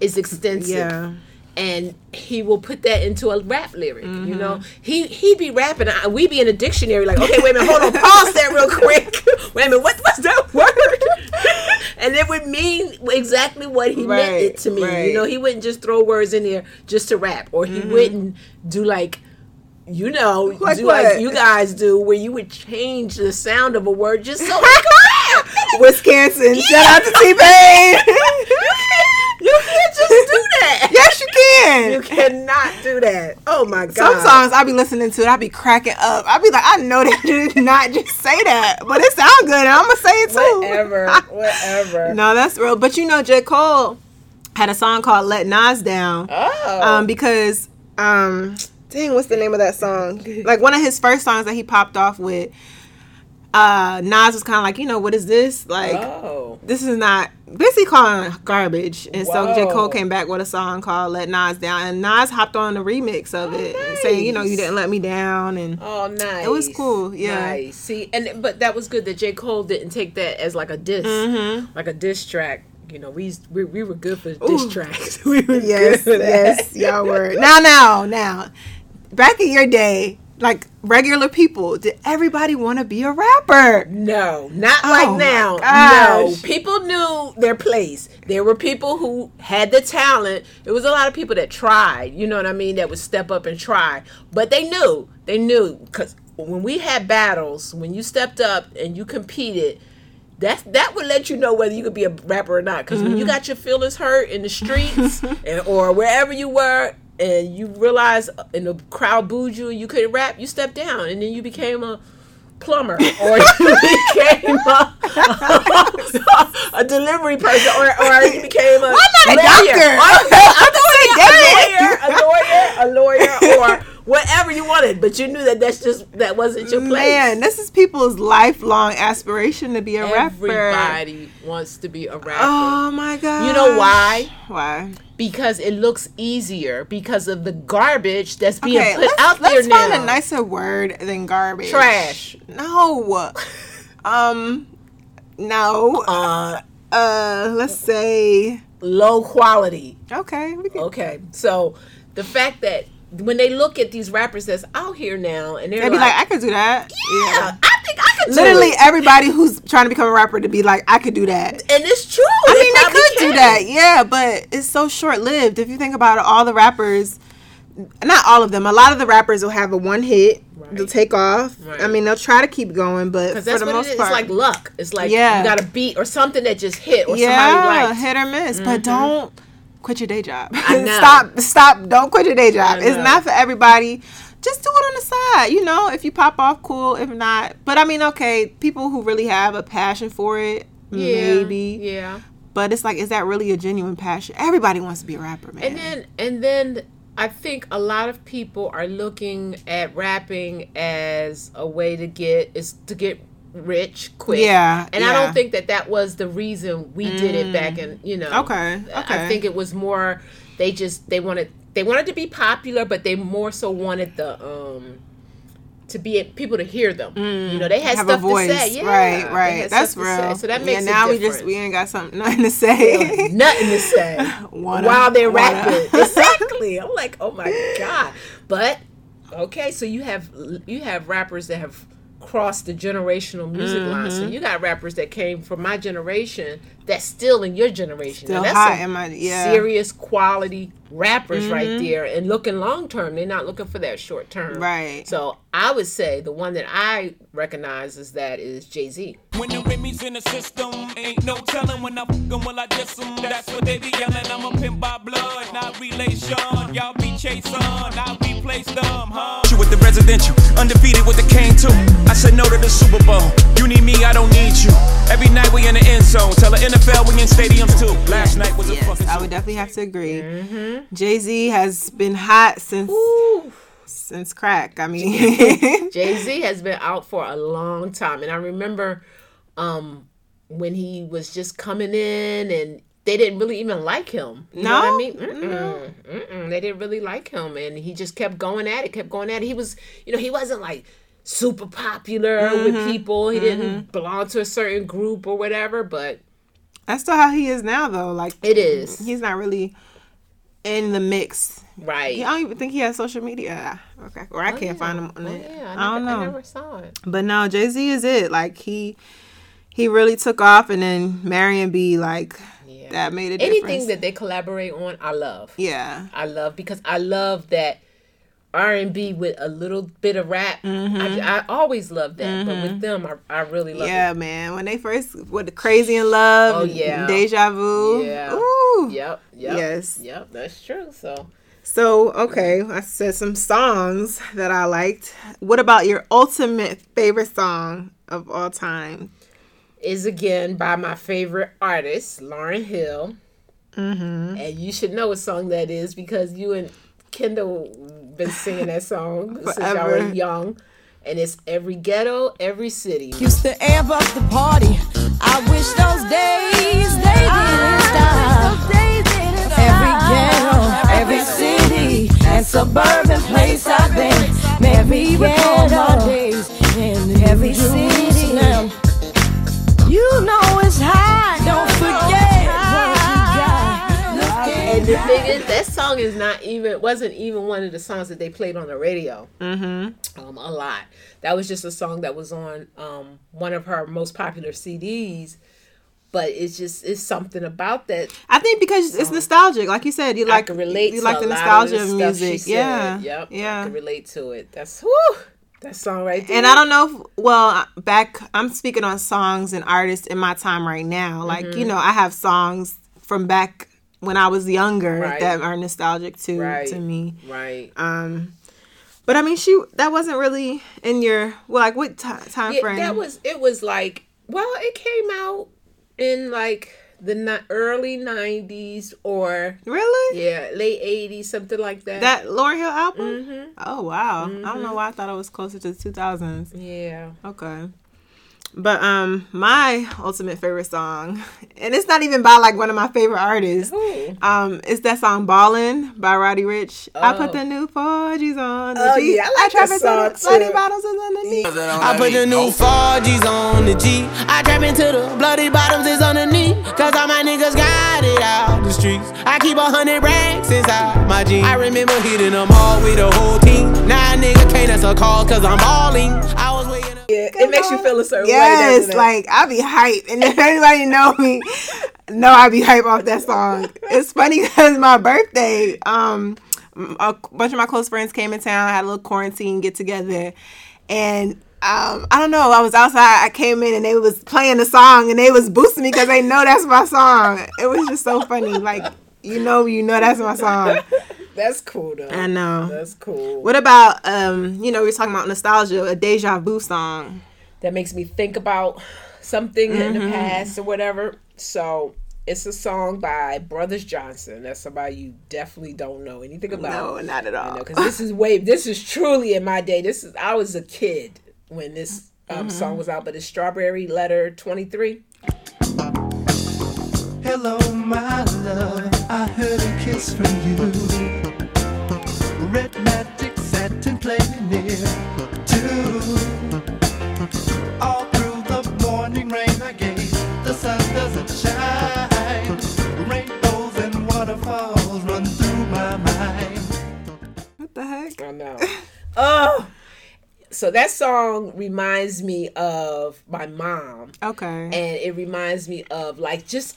is extensive. Yeah. And he will put that into a rap lyric. Mm-hmm. You know, he he be rapping. I, we be in a dictionary like, okay, wait a minute, hold on, pause that real quick. wait a minute, what was that word? and it would mean exactly what he meant it to me. right. You know, he wouldn't just throw words in there just to rap, or he Mhm. wouldn't do like. You know, Like do what? like you guys do, where you would change the sound of a word just so he could rap. Wisconsin. Shout out to T Pain. You can't just do that. yes, you can. You cannot do that. Oh my god. Some songs I be listening to it, I'll be cracking up. I'll be like, I know they did not just say that, but it sounds good. And I'm gonna say it too. Whatever, whatever. no, that's real. But you know, J Cole had a song called "Let Nas Down." Oh. Um, because um, dang, what's the name of that song? Like one of his first songs that he popped off with. Uh, Nas was kind of like, you know, what is this? Like, Oh. this is not basically calling garbage. And so J. Cole came back with a song called Let Nas Down. And Nas hopped on the remix of it, and saying, you know, you didn't let me down. And Oh, nice. It was cool, yeah. Nice. See, and but that was good that J. Cole didn't take that as like a diss, Mhm. like a diss track. You know, we we, we were good for diss Ooh. tracks. we were yes, yes, y'all were. Now, now, now, back in your day, like regular people, did everybody want to be a rapper? No, not Oh like now. No, people knew their place. There were people who had the talent. There was a lot of people that tried. You know what I mean? That would step up and try, but they knew. They knew because when we had battles, when you stepped up and you competed. That, that would let you know whether you could be a rapper or not. Because when you Mhm. got your feelings hurt in the streets and, or wherever you were, and you realize uh, and the crowd booed you and you couldn't rap, you stepped down and then you became a plumber or you became a, a delivery person or, or you became a Why not a lawyer. doctor? I, I'm saying a lawyer, a lawyer, a lawyer, or whatever you wanted, but you knew that that's just that wasn't your place. Man, this is people's lifelong aspiration to be a rapper. Everybody wants to be a rapper. Oh my god! You know why? Why? Because it looks easier because of the garbage that's being Okay, put let's, out let's there find now. a nicer word than garbage. Trash. No. um. No. Uh. Uh. Let's say low quality. Okay. We can, Okay. So the fact that when they look at these rappers that's out here now and they're They'd be like, I could do that. Yeah, I think I could do Literally it. everybody who's trying to become a rapper to be like, I could do that. And it's true. I They mean, they could do that, yeah, but it's so short lived. If you think about it, all the rappers, not all of them, a lot of the rappers will have a one hit, they'll take off. I mean, they'll try to keep going, but for the what most it is. part, It's like luck. It's like Yeah. you got a beat or something that just hit or yeah, somebody hit or miss. But Mhm. don't quit your day job. Stop, stop. Don't quit your day job. It's not for everybody. Just do it on the side. You know, if you pop off, cool. If not, but I mean, okay, people who really have a passion for it, Yeah, maybe. Yeah. But it's like, is that really a genuine passion? Everybody wants to be a rapper, man. And then and then I think a lot of people are looking at rapping as a way to get is to get rich quick. Yeah, And I don't think that that was the reason we did it back Mm. in, you know. Okay, Okay. I think it was more they just they wanted they wanted to be popular, but they more so wanted the um to be people to hear them. You know, they had Mm. Have stuff a voice, to say. Yeah, right, right. That's stuff to say. real. So that yeah, makes now it we just we ain't got something nothing to say. nothing to say Wanna- while they're wanna. rapping. exactly. I'm like, oh my god. But okay, so you have you have rappers that have crossed the generational music line. So Mhm. you got rappers that came from my generation that's still in your generation. Still that's hot some in my- yeah. serious quality rappers right Mhm. there and looking long term. They're not looking for that short term. Right. So I would say the one that I recognize is that is Jay Z. When the Remy's in the system, ain't no telling when I fuck 'em, will I diss 'em. That's what they be yelling. I'm a pimp by blood, not relation. Y'all be chasing, I replace them, huh? You with the residential, undefeated with the cane too. I said no to the Super Bowl. You need me, I don't need you. Every night we in the end zone. Tell the NFL we in stadiums too. Last night was a fucking. I would definitely have to agree. Mm-hmm. Jay Z has been hot since since crack. I mean, Jay Z has been out for a long time, and I remember um, when he was just coming in, and they didn't really even like him. You what I mean? Mm-mm, mm-mm, they didn't really like him, and he just kept going at it, kept going at it. He was, you know, he wasn't like super popular with Mhm, people. He mhm. didn't belong to a certain group or whatever, but that's still how he is now, though. Like It is. He's not really in the mix. Right. I don't even think he has social media. Okay, or I Oh, can't yeah. find him on Oh, it. yeah, I I, don't know. I never saw it. But no, Jay Z is it. Like he he really took off, and then Marion B. Like that made a difference. anything that they collaborate on, I love. Yeah. I love because I love that R and B with a little bit of rap. Mhm. I, I always love that, but Mhm. with them, I, I really love it, yeah, it. man. When they first with the Crazy in Love, Oh yeah, Deja Vu. Yeah. Ooh. Yep. Yep. Yes. Yep. That's true. So So okay, I said some songs that I liked. What about your ultimate favorite song of all time? Is again by my favorite artist, Lauryn Hill, Mm-hmm. and you should know what song that is because you and Kendall been singing that song since y'all were young, and it's every ghetto, every city. Used to amp up the party. I wish those days they didn't stop. Every ghetto, every city, and suburban place I've been. Maybe recall my days in every city. You know it's high. Don't forget what you got. Look And the thing is, that song is not even wasn't even one of the songs that they played on the radio. Mm-hmm. Um, a lot. That was just a song that was on um one of her most popular CDs. But it's just it's something about that. I think because it's nostalgic, like you said, you like relate. You to like a the lot nostalgia the of stuff she music. said. Yeah, Yep. I can relate to it. That's whoo. That song right there. And I don't know. If, well, back I'm speaking on songs and artists in my time right now. Like Mhm. you know, I have songs from back when I was younger Right. that are nostalgic to Right. to me. Right. Um, but I mean, she that wasn't really in your well, like what ti time Yeah, frame? that was it was like well, it came out in like the ni- early '90s or really yeah, late '80s, something like that. that Lauryn Hill album. Mm-hmm. Oh wow! I don't know why I thought it was closer to the 2000s. Yeah. Okay. But um, my ultimate favorite song, and it's not even by like one of my favorite artists. Um, it's that song "Ballin" by Roddy Ricch. I put Oh. the new 4Gs on. The Oh, G. yeah, I like trap that into the song, bloody too. bottles is underneath. I put the new 4Gs on the G. I trap into the bloody bottoms is underneath. Cause all my niggas got it out the streets. I keep a hundred racks inside my jeans. I remember hitting them all with the whole team. Now a nigga can't answer call cause I'm balling. I Yeah, it makes you feel a certain Yes, way. doesn't like I be hype, and if anybody know me, know I be hype off that song. It's funny because my birthday, um, a bunch of my close friends came in town, had a little quarantine get together, and um, I don't know. I was outside. I came in and they was playing the song and they was boosting me because they know that's my song. It was just so funny. Like you know, you know that's my song. That's cool though. I know. That's cool. What about um? You know, we're talking about nostalgia. A deja vu song. that makes me think about something in the Mhm. past or whatever. So it's a song by Brothers Johnson. That's somebody you definitely don't know anything about. No, not at all. Because this is way. This is truly in my day. This is. I was a kid when this um, Mhm. song was out. But it's Strawberry Letter Twenty Three. Hello, my love. I heard a kiss from you. Red magic satin playing near too. All through the morning rain I gave, the sun doesn't shine. Rainbows and waterfalls run through my mind. What the heck? I know. oh, so that song reminds me of my mom. Okay. And it reminds me of like just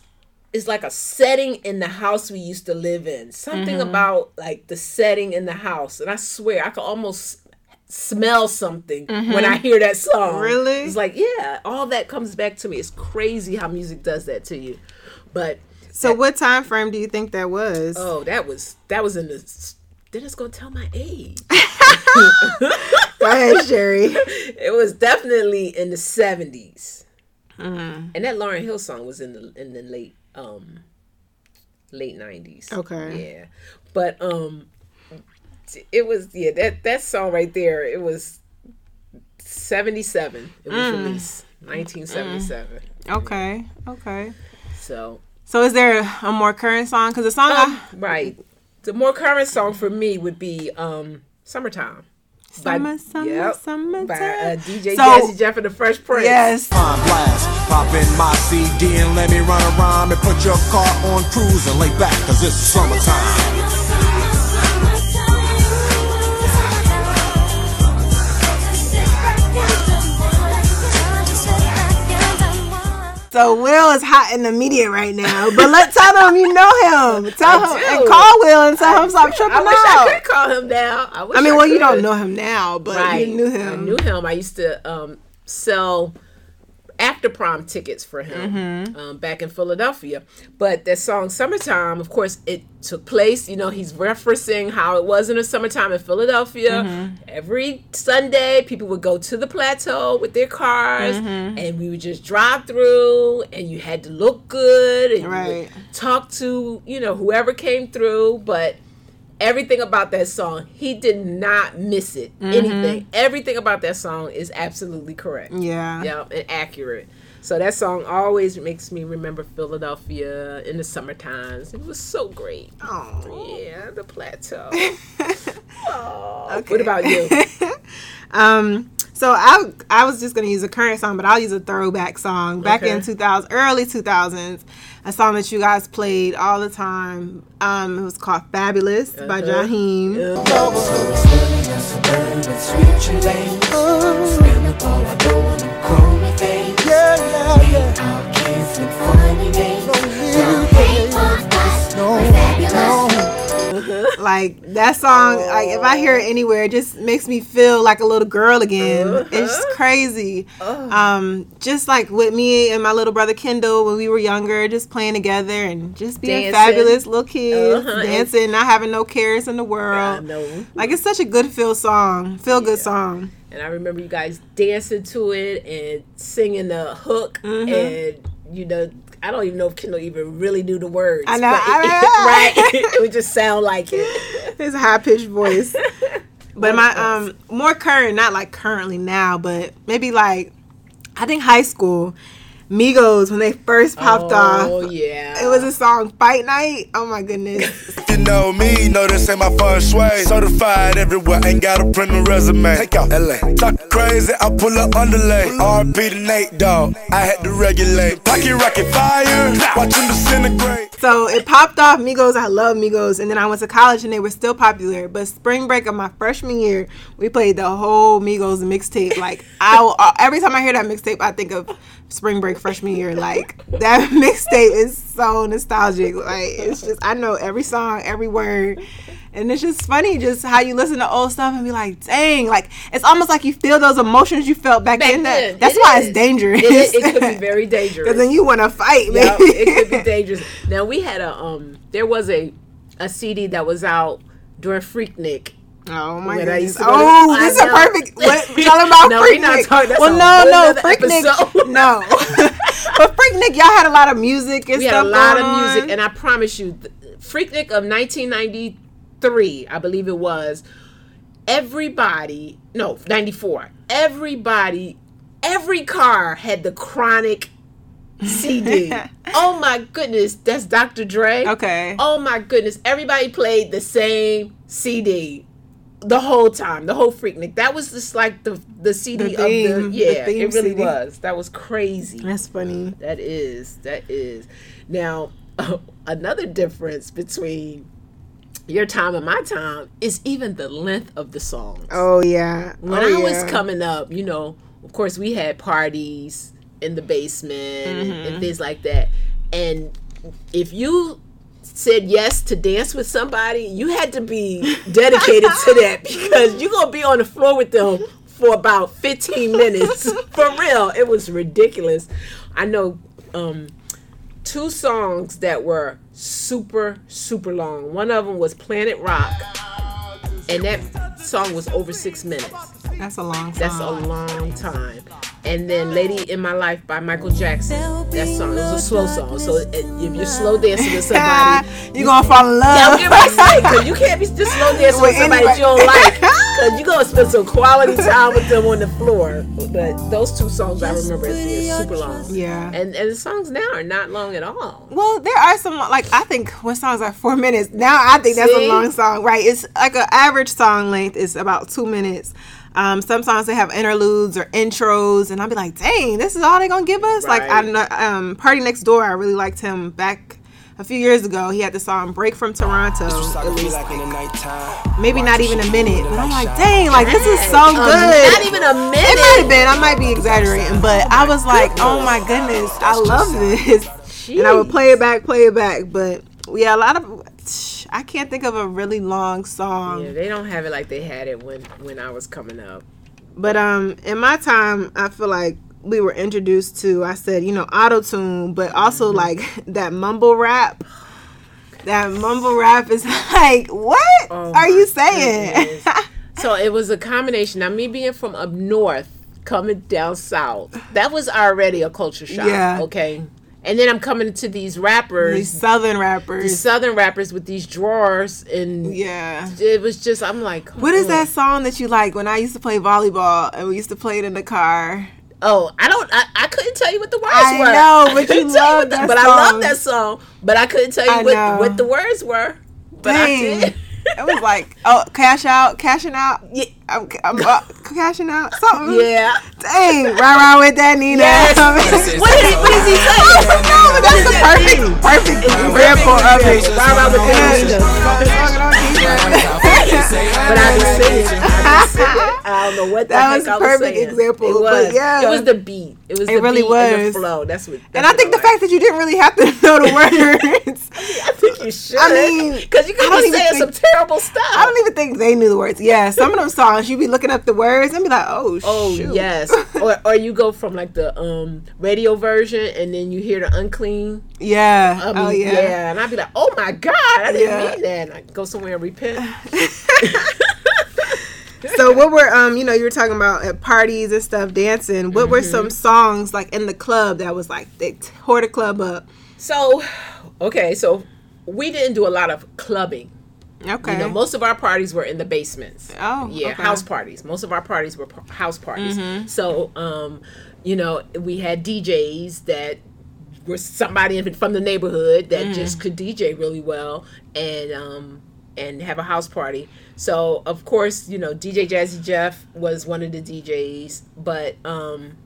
it's like a setting in the house we used to live in. Something Mhm. about like the setting in the house. And I swear I could almost smell something Mhm. when I hear that song. Really? It's like, yeah, all that comes back to me. It's crazy how music does that to you. But So what time frame do you think that was? oh, that was that was in the then it's gonna tell my age. Go ahead, Sherry. It was definitely in the seventies. Mm. And that Lauryn Hill song was in the in the late um late nineties. Okay. Yeah. But um it was yeah, that that song right there, it was seventy seven. It was Mm. released. Nineteen seventy seven. Okay. Okay. So So is there a more current song? Because the song Um, I, right. The more current song for me would be um Summertime. By- Summer, summer, yep, summertime. By uh, DJ So- Jazzy Jeff and the Fresh Prince. Yes. Time blast, pop in my CD and let me run around and put your car on cruise and lay back, cause it's summertime. So Will is hot in the media right now, but let's tell him you know him. Tell I him do. and call Will and tell him stop tripping I wish out. I could call him now. I, wish I mean, well, you don't know him now, but you knew him. I knew him. I used to um, sell after prom tickets for him Mhm. um, back in Philadelphia. But that song "Summertime," of course, it took place. You know, he's referencing how it was in the summertime in Philadelphia. Mhm. Every Sunday, people would go to the plateau with their cars, Mhm. and we would just drive through. And you had to look good, and Right. talk to you know whoever came through, but everything about that song, he did not miss it. Mhm. Anything, everything about that song is absolutely correct. Yeah. yeah, and accurate. So that song always makes me remember Philadelphia in the summer times. It was so great. Oh, yeah, the plateau. oh, what about you? Um, so I I was just gonna use a current song, but I'll use a throwback song back in Okay. 2000, early 2000s. A song that you guys played all the time. Um, it was called "Fabulous" by Uh-huh. Jaheim. Like that song, like if I hear it anywhere, it just makes me feel like a little girl again. It's crazy. Um, just like with me and my little brother Kendall when we were younger, just playing together and just being Dancing. fabulous little kids, Uh-huh, dancing, not having no cares in the world. Like it's such a good feel song, feel good song. And I remember you guys dancing to it and singing the hook, Mhm. and you know, I don't even know if Kendall even really knew the words. I know, but I it- know. right? it would just sound like it. His high pitched voice. but my um more current, not like currently now, but maybe like I think high school. Migos when they first popped oh, off. Oh yeah. It was a song Fight Night. Oh my goodness. If you know me, know this ain't my feng shui. Certified everywhere, ain't got a print a resume. Take out LA. Talk crazy, I pull up underlay. RP to Nate, dog. I had to regulate. Pocket rocket fire, watch them disintegrate. So it popped off Migos. I love Migos. And then I went to college and they were still popular. But spring break of my freshman year, we played the whole Migos mixtape. Like I every time I hear that mixtape, I think of spring break freshman year. Like that mixtape is so nostalgic. Like it's just I know every song, every word. And it's just funny just how you listen to old stuff and be like, dang, like it's almost like you feel those emotions you felt back, Back then. That- That's it why is. it's dangerous. It, it could be very dangerous. Because then you want to fight, man. Yep, it could be dangerous. Now we had a um, there was a a CD that was out during Freaknik. Oh my god! I to Oh, this is a perfect. What, tell about No, Freaknik. we're not talking- that's well, no, no, nother Freaknik. No, but Freaknik, y'all had a lot of music and we had a lot going of music, on. and I promise you, the Freaknik of 1993, I believe it was. Everybody, no, 94. Everybody, every car had the Chronic CD. oh my goodness, that's Dr. Dre. Okay. Oh my goodness, everybody played the same CD the whole time, the whole Freaknik. That was just like the the CD The theme, of the the yeah, theme it really CD. was. That was crazy. That's funny. That is. That is. Now, another difference between your time and my time is even the length of the songs. Oh yeah. When oh, I was coming up, you know, of course we had parties in the basement and, Mhm. and things like that. And if you said yes to dance with somebody, you had to be dedicated to that because you're gonna be on the floor with them for about 15 minutes. for real. It was ridiculous. I know um two songs that were super, super long. One of them was Planet Rock. And that song was over six minutes. That's a long song. That's a long time. And then Lady in My Life by Michael Jackson. That song was a slow song. So it- if you're slow dancing with somebody, you're gonna fall in love. Yeah, I'm getting ready because you can't be just slow dancing with With somebody that you don't anybody. like. Because you're going to spend some quality time with them on the floor. But those two songs I remember as being super long. Yeah. And, and the songs now are not long at all. Well, there are some like I think what songs are four minutes. Now I think that's See? a long song, right? It's like an average song length is about two minutes. Um, some songs they have interludes or intros, and I'll be like, "Dang, this is all they're gonna give us." Like I Right. know, um, PartyNextDoor, I really liked him back a few years ago. He had the song "Break from Toronto." It was maybe not even a minute, but I'm like, "Dang, like this is so Um, good." not even a minute. It might have been. I might be exaggerating, but I was like, "Oh my goodness, I love this." And I would play it back, play it back. But yeah, a lot of I can't think of a really long song. Yeah, they don't have it like they had it when, when I was coming up. But um, in my time, I feel like we were introduced to. I said, you know, auto tune, but also Mm-hmm. like that mumble rap. That mumble rap is like, what Oh are you saying? so it was a combination. Now, me being from up north, coming down south, that was already a culture shock. Yeah. Okay. And then I'm coming to these rappers, These southern rappers. these southern rappers with these drawers, and yeah, it was just I'm like, What is that song that you like? When I used to play volleyball and we used to play it in the car. Oh, I don't. I, I couldn't tell you what the words I were. know, but you love what the- that But I love that song. But I couldn't tell you what, what the words were. But I did. It was like, oh, cash out, cashing out. Yeah, I'm, I'm uh, cashing out. Something. Yeah. Dang, rah rah with that Nina. Yes. what, is, what is he saying? I don't know, but that's the perfect, perfect example of it. Rah rah with that But I be singing. I, be singing. I don't know what That was a perfect saying. example, It but was. yeah. It was the beat. It was It the really beat and was. the flow. That's what. And I think the fact that you didn't really have to know the words. I think you should. I mean, because you could be saying think- some terrible stuff. I don't even think they knew the words. Yeah, some of them songs you'd be looking up the words and be like, oh, Oh shoot. yes, or or you go from like the um radio version and then you hear the unclean. Yeah. Oh yeah. yeah, and I'd be like, oh my god, I didn't Yeah. mean that. And I go somewhere and repent. so what were um you know you were talking about at parties and stuff dancing what were some songs like in the club that was like they tore the club up So, okay, so we didn't do a lot of clubbing. okay You know, most of our parties were in the basements. Oh, yeah, okay. house parties. Most of our parties were par- house parties. Mhm. So, um, you know, we had DJs that were somebody from the neighborhood that Mhm. just could DJ really well and um and have a house party. So, of course, you know, DJ Jazzy Jeff was one of the DJs, but um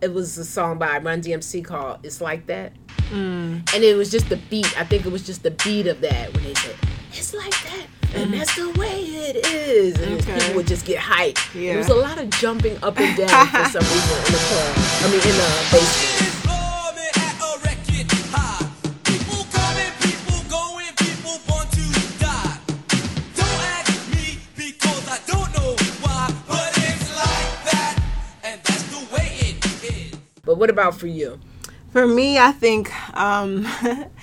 it was a song by Run DMC called "It's Like That." Mm. and it was just the beat. I think it was just the beat of that when they said it's like that, and that's the way it is, and Okay. people would just get hyped. Yeah. There was a lot of jumping up and down for some reason in the club. I mean, in the basement. But what about for you? for me i think um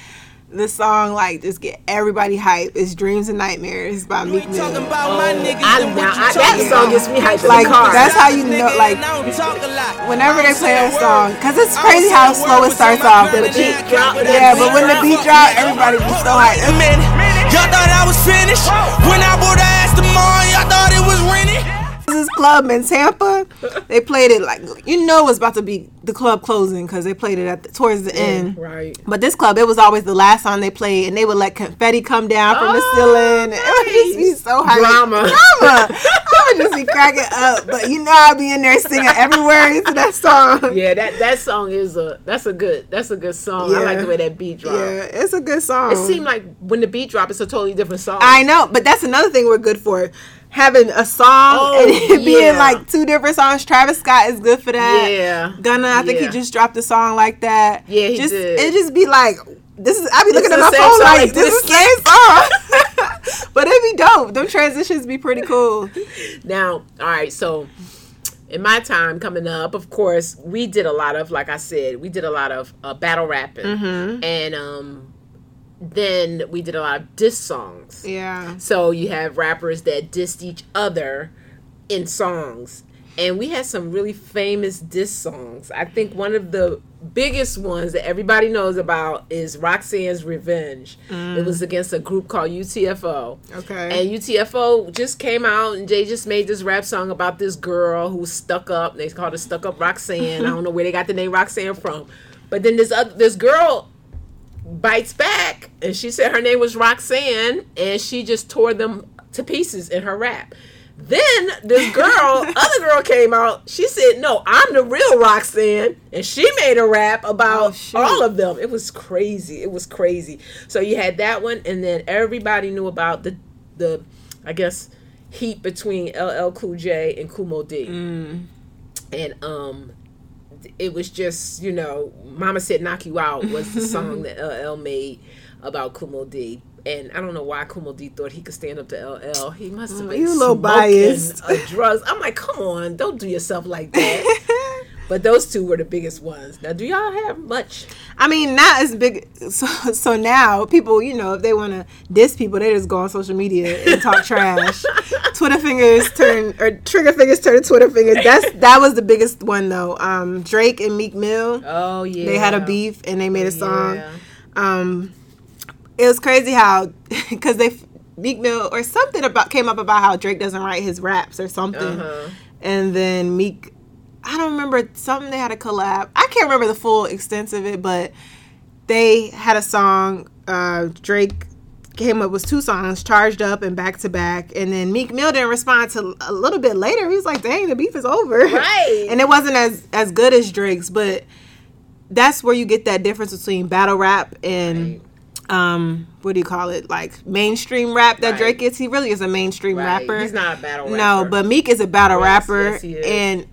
the song like just get everybody hype. Is dreams and nightmares by meek mill. I, now, I, that song gets me hyped like in the car. that's how you know like whenever they play that song because it's crazy how slow it starts off. the beat drop yeah but when the beat drop. everybody be so hyped. Y'all thought I was finished. When I bought the ass tomorrow, y'all thought it was rented. This club in Tampa, they played it like you know it's about to be the club closing because they played it at the, towards the end. Right. But this club, it was always the last song they played, and they would let confetti come down from the Oh, ceiling. It would just be so hype. Drama. Drama. I'm would just be cracking up. But you know, I'll be in there singing every word to that song. Yeah, that that song is a that's a good that's a good song. I like the way that beat dropped. Yeah, it's a good song. It seemed like when the beat dropped, it's a totally different song. I know, but that's another thing we're good for. Having a song Oh, and it being yeah. like two different songs. Travis Scott is good for that. Yeah. Gunna, I think Yeah. he just dropped a song like that. Yeah, he just, did. It just be like, this is. I be This looking at my phone like, like, this is the same song. but it'd be dope. Them transitions be pretty cool. Now, all right, so in my time coming up, of course, we did a lot of, like I said, we did a lot of uh, battle rapping, Mhm. and um, then we did a lot of diss songs. Yeah. So you have rappers that dissed each other in songs. And we had some really famous diss songs. I think one of the biggest ones that everybody knows about is Roxanne's Revenge. Mm. It was against a group called UTFO. Okay. And UTFO just came out and they just made this rap song about this girl who was stuck up. They called her Stuck Up Roxanne. I don't know where they got the name Roxanne from. But then this other, this girl bites back and she said her name was Roxanne and she just tore them to pieces in her rap. Then this girl, other girl came out. She said, "No, I'm the real Roxanne," and she made a rap about all of them. It was crazy. It was crazy. So you had that one, and then everybody knew about the the, I guess, heat between LL Cool J and Kool Moe Dee, and um, it was just you know, Mama said "Knock You Out" was the song that LL made about Kool Moe Dee. And I don't know why Kool Moe Dee thought he could stand up to LL. He must have Mm, been you a little biased. drugs. I'm like, come on, don't do yourself like that. but those two were the biggest ones. Now, do y'all have much? I mean, not as big. So, so now people, you know, if they want to diss people, they just go on social media and talk trash. Twitter fingers turn or trigger fingers turn to Twitter fingers. That's that was the biggest one though. Um, Drake and Meek Mill. Oh yeah, They had a beef and they made a song. Um, it was crazy how because they Meek Mill or something about came up about how Drake doesn't write his raps or something, Uh-huh. and then Meek. I don't remember something they had a collab. I can't remember the full extent of it, but they had a song. Uh, Drake came up with two songs, "Charged Up" and "Back to Back," and then Meek Mill didn't respond to a little bit later. He was like, "Dang, the beef is over." Right. and it wasn't as as good as Drake's, but that's where you get that difference between battle rap and um what do you call it like mainstream rap that Right. Drake is. He really is a mainstream Right. rapper. He's not a battle rapper. No, but Meek is a battle Yes, rapper, yes, he is. and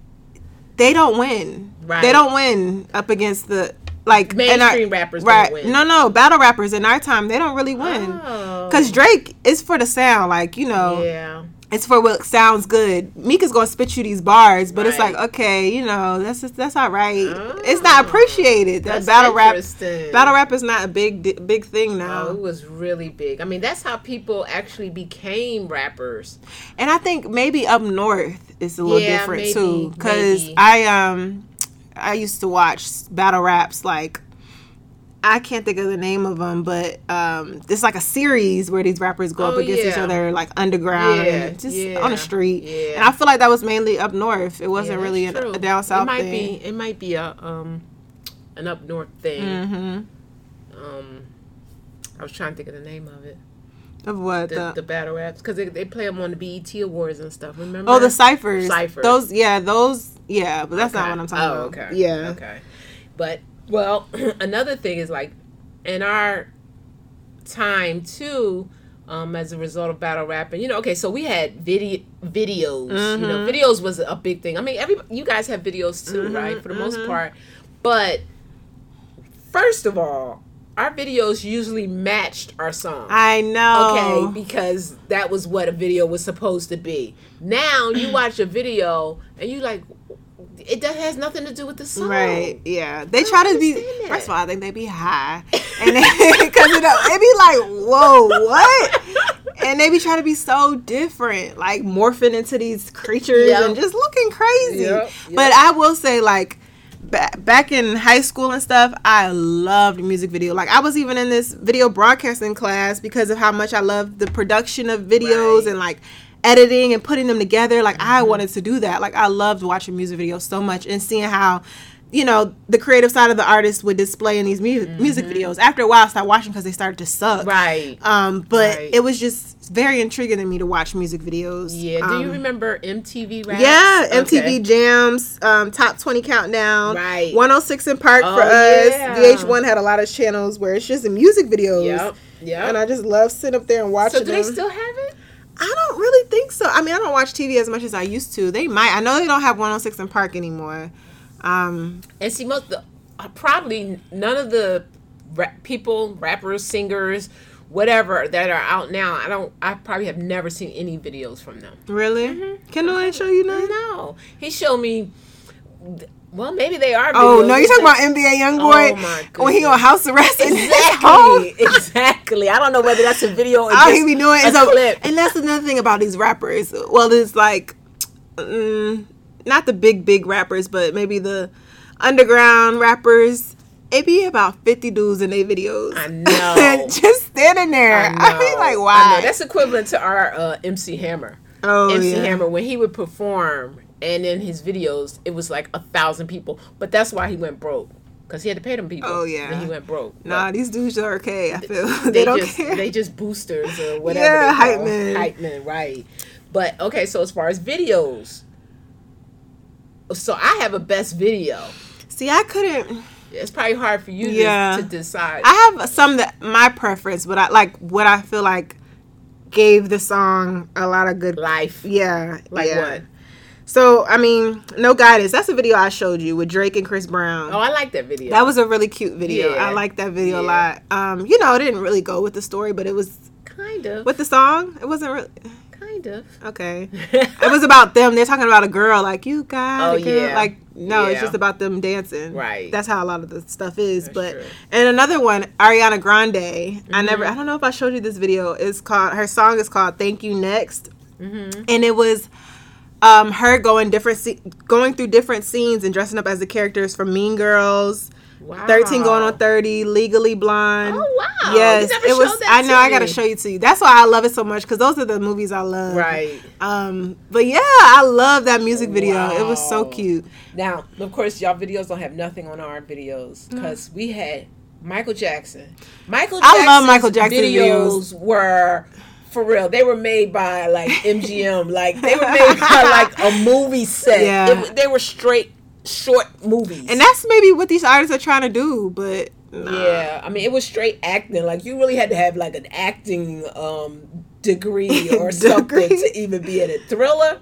they don't win. Right. They don't win up against the like in our- Mainstream rappers don't Right? win. No, no, battle rappers in our time they don't really win Oh. because Drake is for the sound. Like you know, Yeah. It's for what sounds good. Meek is gonna spit you these bars, but it's like okay, you know, that's just, that's all right. it's not appreciated. That Oh. That's battle rap, battle rap is not a big big thing Oh, now. it was really big. I mean, that's how people actually became rappers. And I think maybe up north it's a little Yeah, different maybe, too, because. I um I used to watch battle raps like. I can't think of the name of them, but um, it's like a series where these rappers go up Oh, against each other, like underground, Yeah, and just yeah, on the street. yeah. And I feel like that was mainly up north. It wasn't Yeah, really that's a, down south It might thing. be. It might be a um an up north thing. Mhm. Um, I was trying to think of the name of it. Of what The, the, the battle raps because they, they play them on the BET awards and stuff. Remember? oh the ciphers, Ciphers. Those yeah, those yeah, but that's not what I'm talking oh, about. okay. Yeah. Okay. But well, another thing is like in our time too, um, as a result of battle rapping, you know, okay, so we had video videos. You know, Mhm. videos was a big thing. I mean, every you guys have videos too, Mhm, right? For the most mhm. part. But first of all, our videos usually matched our songs. I know. Okay, because that was what a video was supposed to be. Now you watch a video and you like, it that has nothing to do with the song. Right. Yeah. They try to be. First of all, I think they be high, and because know it be like, whoa, what? And they be trying to be so different, like morphing into these creatures Yep. and just looking crazy. Yep, But I will say, like. ba- Back in high school and stuff, I loved music video. Like I was even in this video broadcasting class because of how much I loved the production of videos and like editing and putting them together. Like I Mm-hmm. wanted to do that. Like I loved watching music videos so much and seeing how you know, the creative side of the artist would display in these mu- music videos. After a while, I stopped watching because they started to suck. Mm-hmm. Right. Um, but Right. it was just very intriguing to me to watch music videos. Yeah. Do you Um, remember MTV Raps? Yeah, MTV Okay. Jams, um, Top 20 Countdown, Right. 106 & Park Oh, for us. yeah. VH1 had a lot of channels where it's just music videos. Yep. Yep. And I just love sitting up there and watching So do they still have it? I don't really think so. I mean, I don't watch TV as much as I used to. They might. I know they don't have 106 & Park anymore. Um, And see, most the uh, probably none of the rap people, rappers, singers, whatever that are out now. I don't. I probably have never seen any videos from them. really? Kendall ain't show you none? No, he showed me. Well, maybe they are. Oh no, you talking about NBA YoungBoy Oh, when he on house arrest Exactly, home? exactly. I don't know whether that's a video or All he be doing a is a, clip. and that's another thing about these rappers. Well, it's like, mm, not the big big rappers, but maybe the underground rappers. It be about fifty dudes in their videos. I know. just standing there. I I, be like, why? That's equivalent to our uh, MC Hammer. Oh, MC yeah. Hammer when he would perform and in his videos it was like a thousand people, but that's why he went broke because he had to pay them people. Oh, yeah. and he went broke. nah, these dudes are okay. I feel they, they, don't just care. they just boosters or whatever. Yeah, they hype men. hype men, right? But okay, so as far as videos, so I have a best video. See, I couldn't. It's probably hard for you Yeah. to, to decide. I have some that my preference, but I like what I feel like gave the song a lot of good life. Yeah, Like yeah. what? So I mean, no guidance. That's a video I showed you with Drake and Chris Brown. oh, I like that video. That was a really cute video. Yeah. I like that video a lot. Um, you know, it didn't really go with the story, but it was kind of with the song. It wasn't really kind of okay. it was about them. They're talking about a girl, like you got Oh, a girl. yeah. Like no, it's just about them dancing. Right. That's how a lot of the stuff is. but and another one, Ariana Grande. I never. Mm-hmm. I don't know if I showed you this video. It's called. Her song is called "Thank You Next," Mm-hmm. and it was. Um, her going different, sce- going through different scenes and dressing up as the characters from Mean Girls, Wow. Thirteen Going on Thirty, Legally Blonde. Oh wow! Yes, it was. I to know. I gotta show you to you. That's why I love it so much because those are the movies I love. Right. Um. But yeah, I love that music video. It was so cute. Now, of course, y'all videos don't have nothing on our videos Mm. because we had Michael Jackson. Michael. I love Michael Jackson videos. Were for real. They were made by like MGM. like they were made by like a movie set. Yeah. It- they were straight short movies. And that's maybe what these artists are trying to do. But Yeah, I mean, it was straight acting. Like you really had to have like an acting um degree or something to even be in it. Thriller.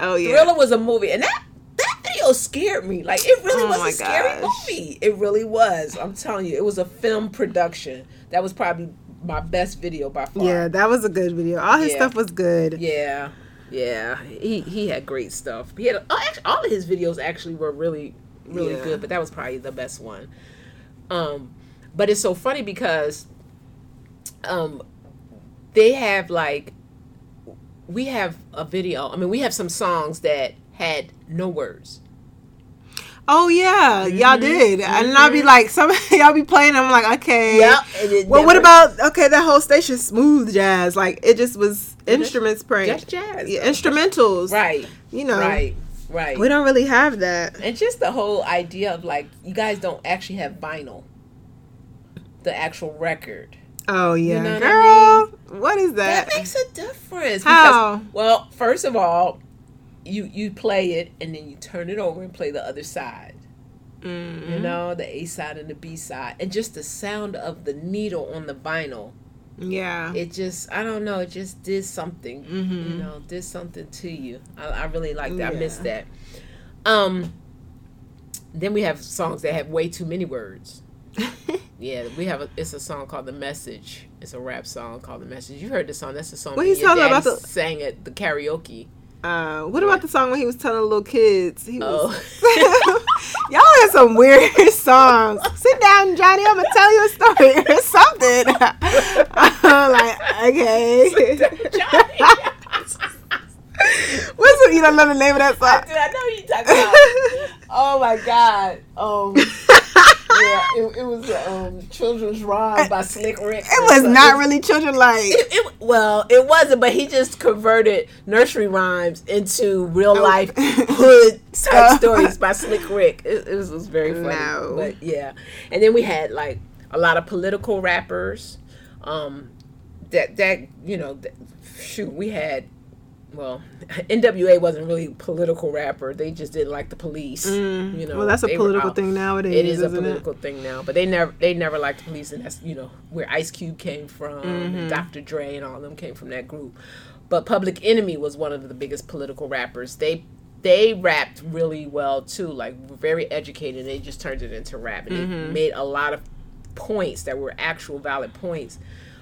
Oh yeah. Thriller was a movie, and that that video scared me. Like it really Oh was a scary movie. It really was. I'm telling you, it was a film production. That was probably my best video by far. Yeah, that was a good video. All his Yeah. stuff was good. Yeah, yeah. He he had great stuff. He had oh, actually, all of his videos actually were really really Yeah. good, but that was probably the best one. Um, but it's so funny because um, they have like we have a video. I mean, we have some songs that had no words. Oh yeah, y'all Mhm. did, and I'll be like, some y'all be playing. I'm like, okay. Yep, it Well, what about okay? That whole station, smooth jazz. Like it just was instruments playing, just jazz, yeah, instrumentals. Right. You know. Right. Right. We don't really have that. And just the whole idea of like you guys don't actually have vinyl, the actual record. Oh yeah, know what I girl. What is that? That makes a difference. How? Because, well, first of all, you you play it and then you turn it over and play the other side. Mm-hmm. You know, the A side and the B side, and just the sound of the needle on the vinyl. Yeah. It just, I don't know, it just did something. You Mhm. know, did something to you. I, I really like that. I miss Yeah. that. Um. Then we have songs that have way too many words. yeah, we have a. It's a song called "The Message." It's a rap song called "The Message." You heard the song? That's the song. What he's talking about the- sang at the karaoke. Uh, what about the song when he was telling little kids? He Oh. y'all had some weird songs. Sit down, Johnny. I'm gonna tell you a story or something. I'm like, okay. What's the, you don't know the name of that song? Dude, I know you talking about. oh my god. Um. Yeah, it, it was um, children's rhyme by Slick Rick. It was not really children like. It, it, well, it wasn't, but he just converted nursery rhymes into real life hood type stories by Slick Rick. It, it was, was very funny. No. But yeah, and then we had like a lot of political rappers. Um, that that you know, that, shoot, we had. Well, NWA wasn't really political rapper. They just didn't like the police. Mm. You know, Well, that's a political thing nowadays, It is a isn't it? political thing now, but they never they never liked the police, and that's you know where Ice Cube came from, Mhm. Dr. Dre, and all of them came from that group. But Public Enemy was one of the biggest political rappers. They they rapped really well too, like very educated. And they just turned it into rap, and they Mhm. made a lot of points that were actual valid points,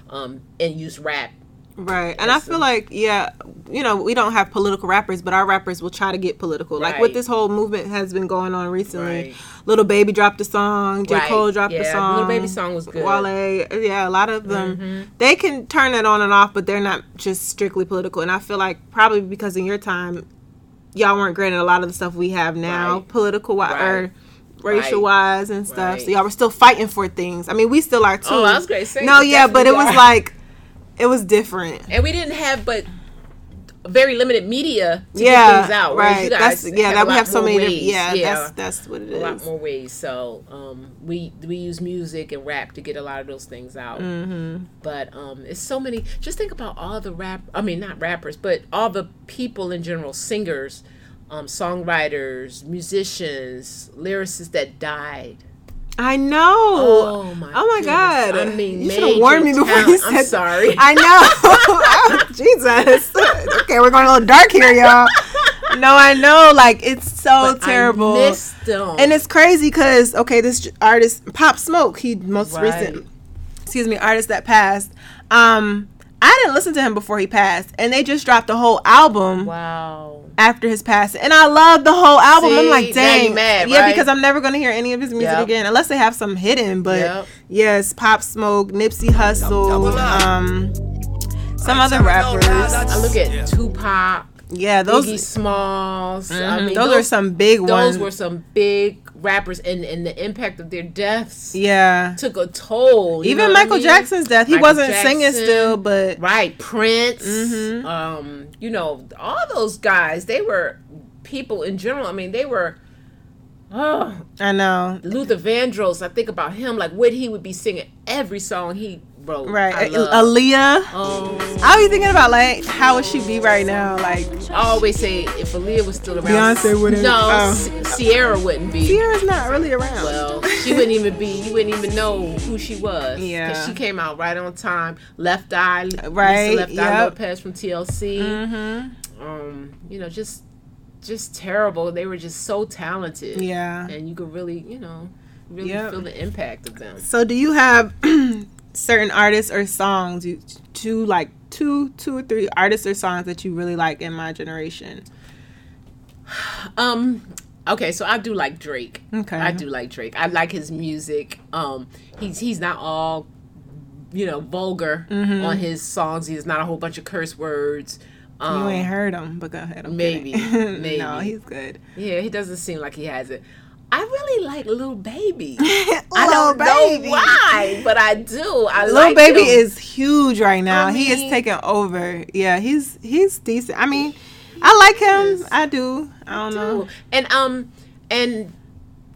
um, and used rap. Right. And I feel like, yeah, you know, we don't have political rappers, but our rappers will try to get political. Like what Right. this whole movement has been going on recently. Right. Lil Baby dropped a song, J. Right. Cole dropped a song. Lil Baby song was good. Wale, yeah, a lot of them. Mhm. They can turn it on and off, but they're not just strictly political. And I feel like probably because in your time, y'all weren't granted a lot of the stuff we have now, Right. political or racial wise and stuff. Right. So y'all were still fighting for things. I mean, we still are too. Oh, I was gonna No, yeah, but it was like it was different. and we didn't have but very limited media to Yeah, get things out. right. That's- yeah, that we have so many ways. yeah, that's- that's what it a lot more ways. So um, we we use music and rap to get a lot of those things out. Mhm. But um, it's so many. Just think about all the rap. I mean, not rappers, but all the people in general, singers, um, songwriters, musicians, lyricists that died. I know. Oh my! Oh my. God! I mean, you should have warned me before you said. I'm sorry. I know. oh, Jesus. okay, we're going a little dark here, y'all. No, I know. Like it's so But terrible. And it's crazy because okay, this artist Pop Smoke, he most Right. recent, excuse me, artist that passed. Um, I didn't listen to him before he passed, and they just dropped the whole album. Wow. After his passing, and I love the whole album. I'm like, Now dang, mad, yeah, right? because I'm never gonna hear any of his music Yep. again unless they have some hidden. But Yep. yes, Pop Smoke, Nipsey Hussle, um, some other rappers. I look at Tupac. Yeah, those- Biggie Smalls. I Mhm. mean, Those are some big Those ones. Those were some big rappers, and and the impact of their deaths. Yeah. took a toll. you Even know what I Michael mean? Jackson's death, he Michael wasn't singing still, but right, Prince. Mhm. Um, you know, all those guys. They were people in general. I mean, they were. Oh, I know. Luther Vandross. I think about him, like what he would be singing every song he wrote. Right, I A- love. Aaliyah. Oh. I was thinking about like how would she be right now? Like I always say if Aaliyah was still around, Beyonce wouldn't- No, oh. Ciara wouldn't be. Ciara's not really around. Well, she wouldn't even be. You wouldn't even know who she was. Yeah. because she came out right on time. Left Eye, Right, Lisa Left Eye. Lopez from TLC. Mhm. Um, you know, just just terrible. They were just so talented. Yeah. and you could really, you know, really Yep. feel the impact of them. So do you have certain artists or songs you two like two two or three artists or songs that you really like in my generation? Um. Okay, so I do like Drake. Okay. I do like Drake. I like his music. Um, he's he's not all, you know, vulgar Mhm. on his songs. He's not a whole bunch of curse words. Um, you ain't heard him, but go ahead. I'm maybe, maybe. no, he's good. Yeah, he doesn't seem like he has it. I really like Lil Baby. Lil I don't Baby. know why, but I do. I Lil like Baby him. is huge right now. I he is taking over. Yeah, he's he's decent. I mean, I like him. I do. I don't know. And um, and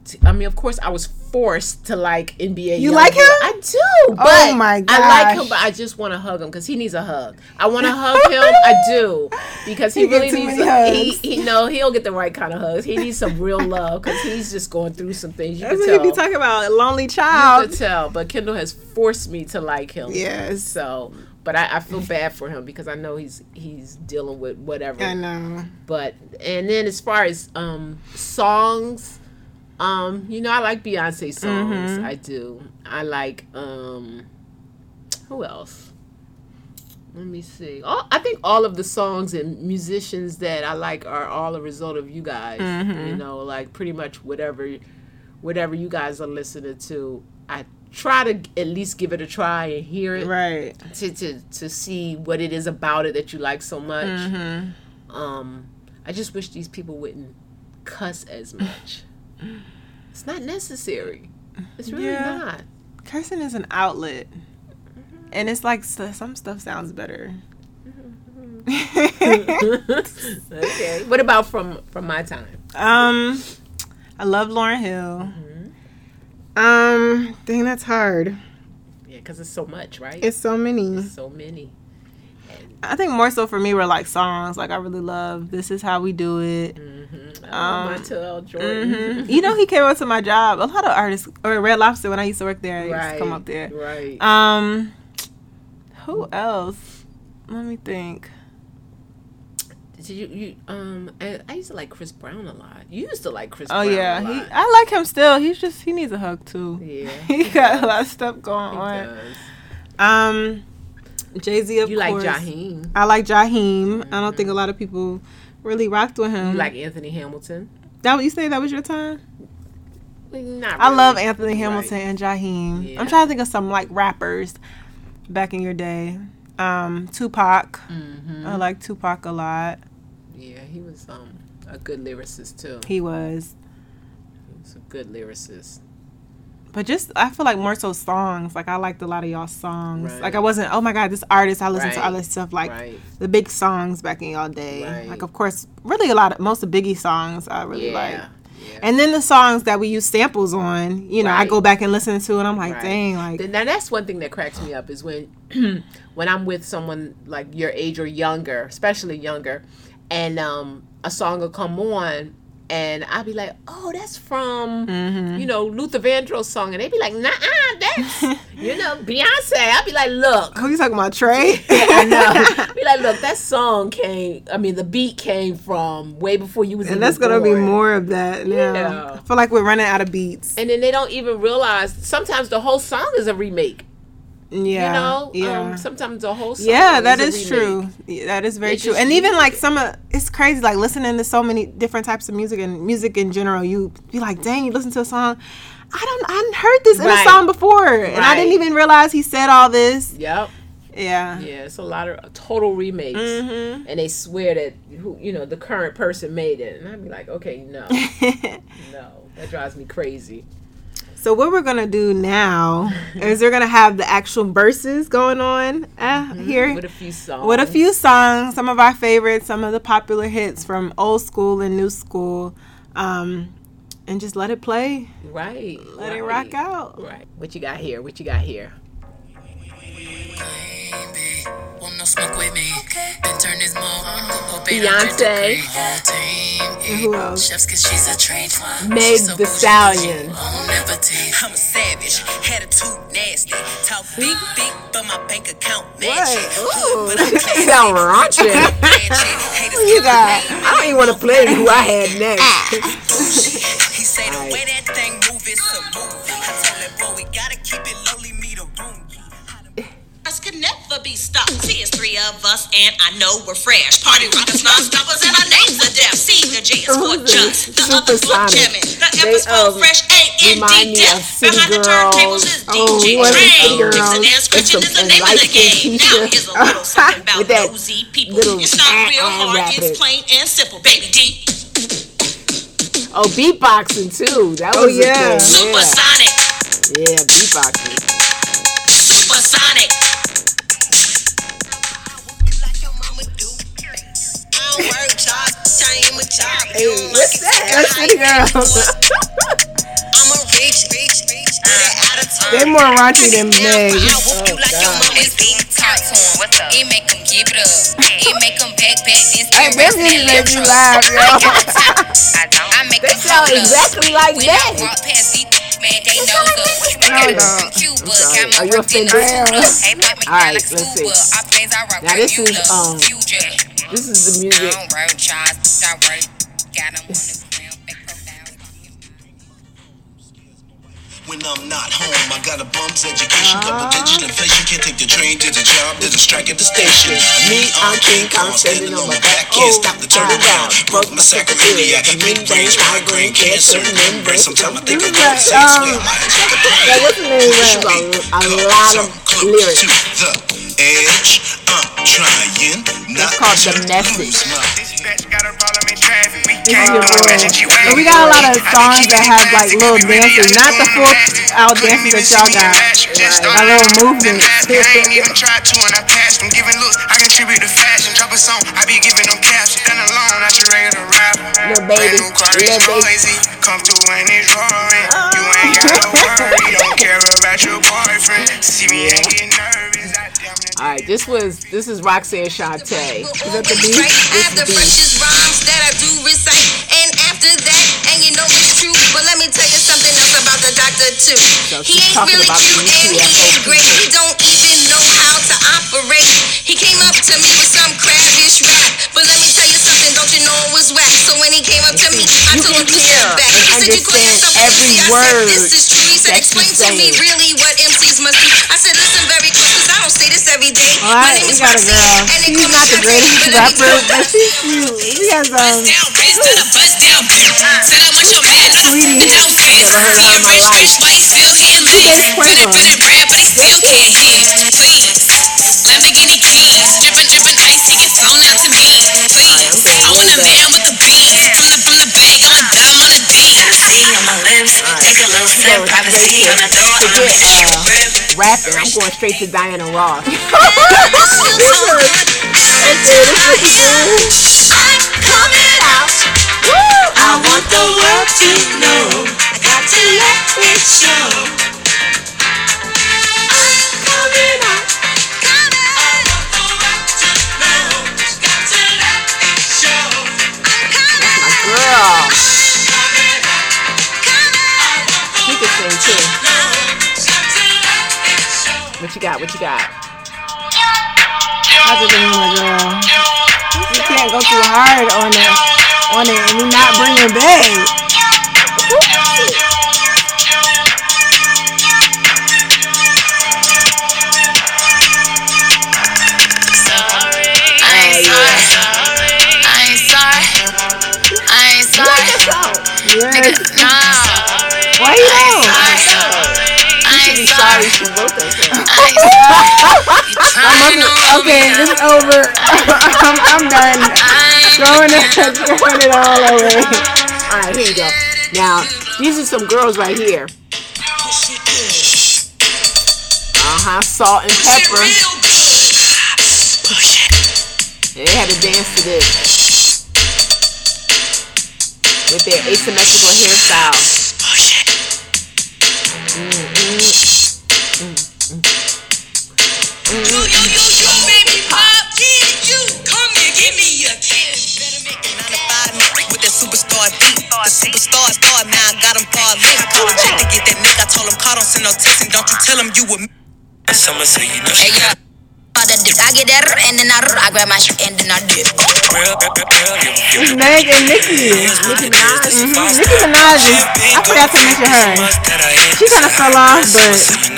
t- I mean, of course, I was forced to like NBA. You like him? I do. Oh my god! I like him, but I just want to hug him because he needs a hug. I want to hug him. I do because he, He really needs. A, he, he no, he don't get the right kind of hugs. He needs some real love because he's just going through some things. You That's can what tell. he be talking about. A lonely child. You could tell, but Kendall has forced me to like him. Yes. So, but I, I feel bad for him because I know he's he's dealing with whatever. I know. But and then as far as um songs, um, you know, I like Beyonce songs. Mhm. I do. I like um who else? Let me see. Oh, I think all of the songs and musicians that I like are all a result of you guys. Mhm. You know, like pretty much whatever whatever you guys are listening to, I try to at least give it a try and hear it. Right. To to to see what it is about it that you like so much. Mhm. Um I just wish these people wouldn't cuss as much. It's not necessary. It's really Yeah. not. Cursing is an outlet, and it's like some stuff sounds better. okay. What about from from my time? Um, I love Lauryn Hill. Um, dang, that's hard. Yeah, because it's so much, right? It's so many. so many. I think more so for me were like songs. Like I really love "This Is How We Do It." Oh, Montell Jordan. mhm. You know, he came up to my job. A lot of artists, or Red Lobster, when I used to work there, he used to come Right, up there. right. Um, who else? Let me think. Did you, you um I, I used to like Chris Brown a lot. You used to like Chris Oh Brown yeah, he. I like him still. He's just he needs a hug too. Yeah. he got a lot of stuff going on. Um, Jay Z of You like course. Jaheim. I like Jaheim. I don't think a lot of people really rocked with him. You like Anthony Hamilton? that? what You say that was your time? Not I love really. Anthony Hamilton and Jaheim. I'm trying to think of some like rappers back in your day. Um, Tupac. Mm-hmm. I like Tupac a lot. Yeah, he was um a good lyricist too. He was. He was a good lyricist. But just I feel like more so songs. Like I liked a lot of y'all songs. Right. Like I wasn't oh my god, this artist I listen to all this stuff like Right. the big songs back in y'all day. Right. Like of course really a lot of most of Biggie songs I really Yeah, like. And then the songs that we use samples on, you know, I go back and listen to and I'm like, Right. dang, like now that's one thing that cracks me up is when when I'm with someone like your age or younger, especially younger, and um a song will come on and I'd be like, Oh, that's from Mm-hmm. you know, Luther Vandross song and they'd be like, Nah that's you know, Beyonce. I'd be like, look. Who you talking about, Trey? I know. Be like, look, that song came. I mean, the beat came from way before you was. In the game. And that's gonna be more of that now. Yeah. I feel like we're running out of beats. And then they don't even realize sometimes the whole song is a remake. Yeah. You know, yeah. um, sometimes the whole song. yeah, that is, is a true. Yeah, that is very true. And even like some of it's crazy, like listening to so many different types of music and music in general. You be like, dang, you listen to a song. I don't. I heard this in Right. a song before, and I didn't even realize he said all this. Yep. Yeah. Yeah, it's a lot of total remakes, Mhm. and they swear that who you know the current person made it, and I'd be like, okay, no, no, that drives me crazy. So what we're gonna do now is we're gonna have the actual verses going on uh, here Mm-hmm. With a few songs. with a few songs, some of our favorites, some of the popular hits from old school and new school, um, and just let it play. Right. Let it rock out. Right. What you got here? What you got here? Uh-huh. Beyonce. And who else? Chefs, cause she's a trained one. Meg the Stallion. I'm a savage, had a tooth nasty. Talk big, big, but my bank account match it. But I'm classy. Sound raunchy. Haters you got? I don't even want to play who I had next. Ah. He say the way that thing move is a movie. I told that boy we gotta keep it Us could never be stopped. See, it's three of us, and I know we're fresh. Party rockers, non-stoppers, and our names are deaf. C, the J is for just. The others for Supersonic. jamming. The They, F is for um, fresh. A N remind D me of deaf. City Behind the Girls. turntables is Oh, we DJ wasn't Trey. City Girls. Mixing and It's scratching some- is the and name of the light-skinned game. Now Keisha. here's a little something about With that nosy people. little It's not real hard. rapid. It's plain and simple, baby D. Oh, beatboxing too. That Oh, was a yeah. thing, Supersonic. Yeah, beatboxing. Supersonic. Hey, what's that? That's City Girls. I'm a rich, rich, rich, with an attitude. They're more raunchy than Meg. Oh, This beat talk to him. What's up? It make him give it up. It make him back back this Hey, them just make me laugh, yo. I don't. I make They them sound exactly like that. I walk past these man, they know up. Hold Got a Cuba, got my Are you work in offended? Cuba. Hey, put me All down right, like let's see. I plays I rock Now this is um, Fusion. this is the music. When I'm not home, I got a bumps education, double digit inflation. Can't take the train to the job, there's a strike at the station. Me, I'm King Kong, standing on my back, can't stop the turnaround. Broke my sacroiliac, mid-range, migraine, cancer, membrane. Sometimes I think I'm going to say, swear, I might take a break. Now listen to me Push A, a lot of lyrics. To the edge. I'm trying not It's called to The Message. lose my Dispatch got a problem in traffic. This is your real. But we got a lot of songs that have like little dances, not the full out dances that y'all got. A little movement. even tried to and I passed from giving looks. I contribute to fashion. Drop a song, I be giving them caps. Stand alone, not your regular rapper. Little baby, Brand new car, little it's baby. Come through and it's roaring. You ain't gotta worry. Don't care about your boyfriend. See me and get nervous. All right, this was this is Roxanne Shante. Is that the beat? This have the freshest rhymes that I do recite. And after that, and you know it's true, but let me tell you something else about the doctor too. So He ain't really cute and he ain't great. He don't even know how to operate. He came up to me with some crabbish when he came up to me, I told him can to step back. He said you call understand yourself every MC. I word said this is true. He said explain to me really what MCs must do. I said listen very close, 'cause I don't say this every day. All My name we is got a Roxy, girl. and call me not the greatest but let me rapper, but she's cute. She has um. Sweetie. Never heard of her in my life. Quavo. Lamborghini drippin', drippin' ice, he get flown out to me. Please, I want a man with beans. Hennessy on my lips, take a little sip, privacy on the door. Forget uh, rapping. I'm going straight to Diana Ross. I'm Coming out. I want the world to know. I got to let it show. Too. What you got? What you got? How's it doing, my girl? You can't go too hard on it, on it, and we not bring it back. I ain't sorry. I ain't sorry. I ain't sorry. Nigga, no. Why you don't? I ain't sorry. She wrote that song. My mother, okay, this is over. I'm, I'm done. Throwing it, throwing it all away. All right, here you go. Now, these are some girls right here. Uh huh. Salt-N-Pepa. They had to dance to this with their asymmetrical hairstyle. Someone say no kissing don't you know. she got the dick. I get that and then I, I grab my shit and then I dip. It's Meg and Nicki. Nicki Minaj. Mhm. Nicki Minaj is, I forgot to mention her. She kind of fell off, but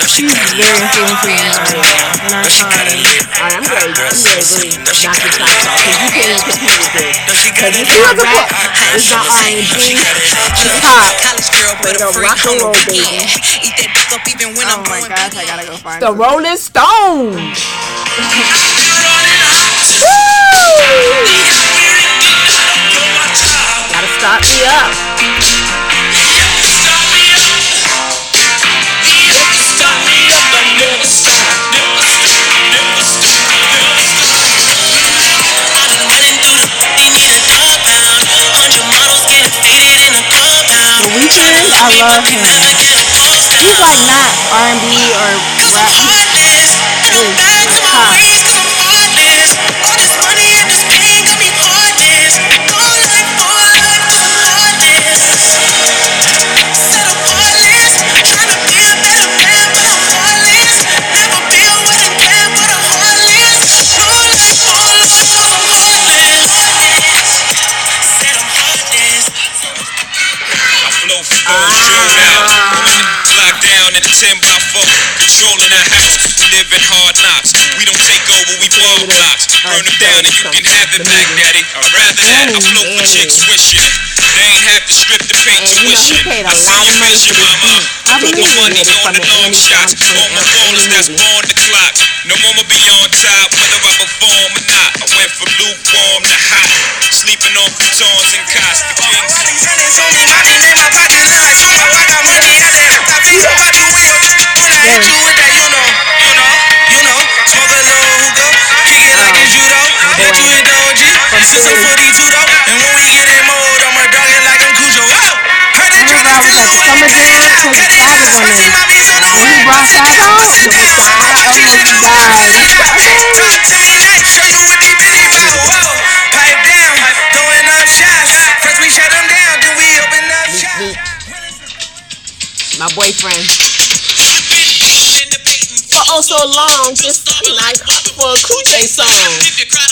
she's very influential in our, in our time. Alright, I'm ready. I'm ready to really knock this out because you can't even compete with this. Because it's She not was a rap, it's not R&B, it's pop. But the rock and roll, baby. Oh my gosh, I gotta go find The. Rolling Stones. Gotta start me up. I've been running through the Weeknd, I love him. He's like not R&B or rap. He's 12 blocks, burn down and you can have it back, daddy. I'd rather that. I float with chicks wishing. They ain't have to strip the paint tuition. I see you miss your mama. I put my money on the long shots. My ballers that's the clock. No be on top, whether I perform or not. I went from lukewarm to hot. Sleeping on and Yeah. OG, sister 42 though. And when we get in mode, I'ma dog it like I'm Cujo. Whoa! Heard they tryna steal it with Summer Jam because the Savage on it. When he brought Savage out, I almost died. My boyfriend. For oh so long, just like for a Kuche song.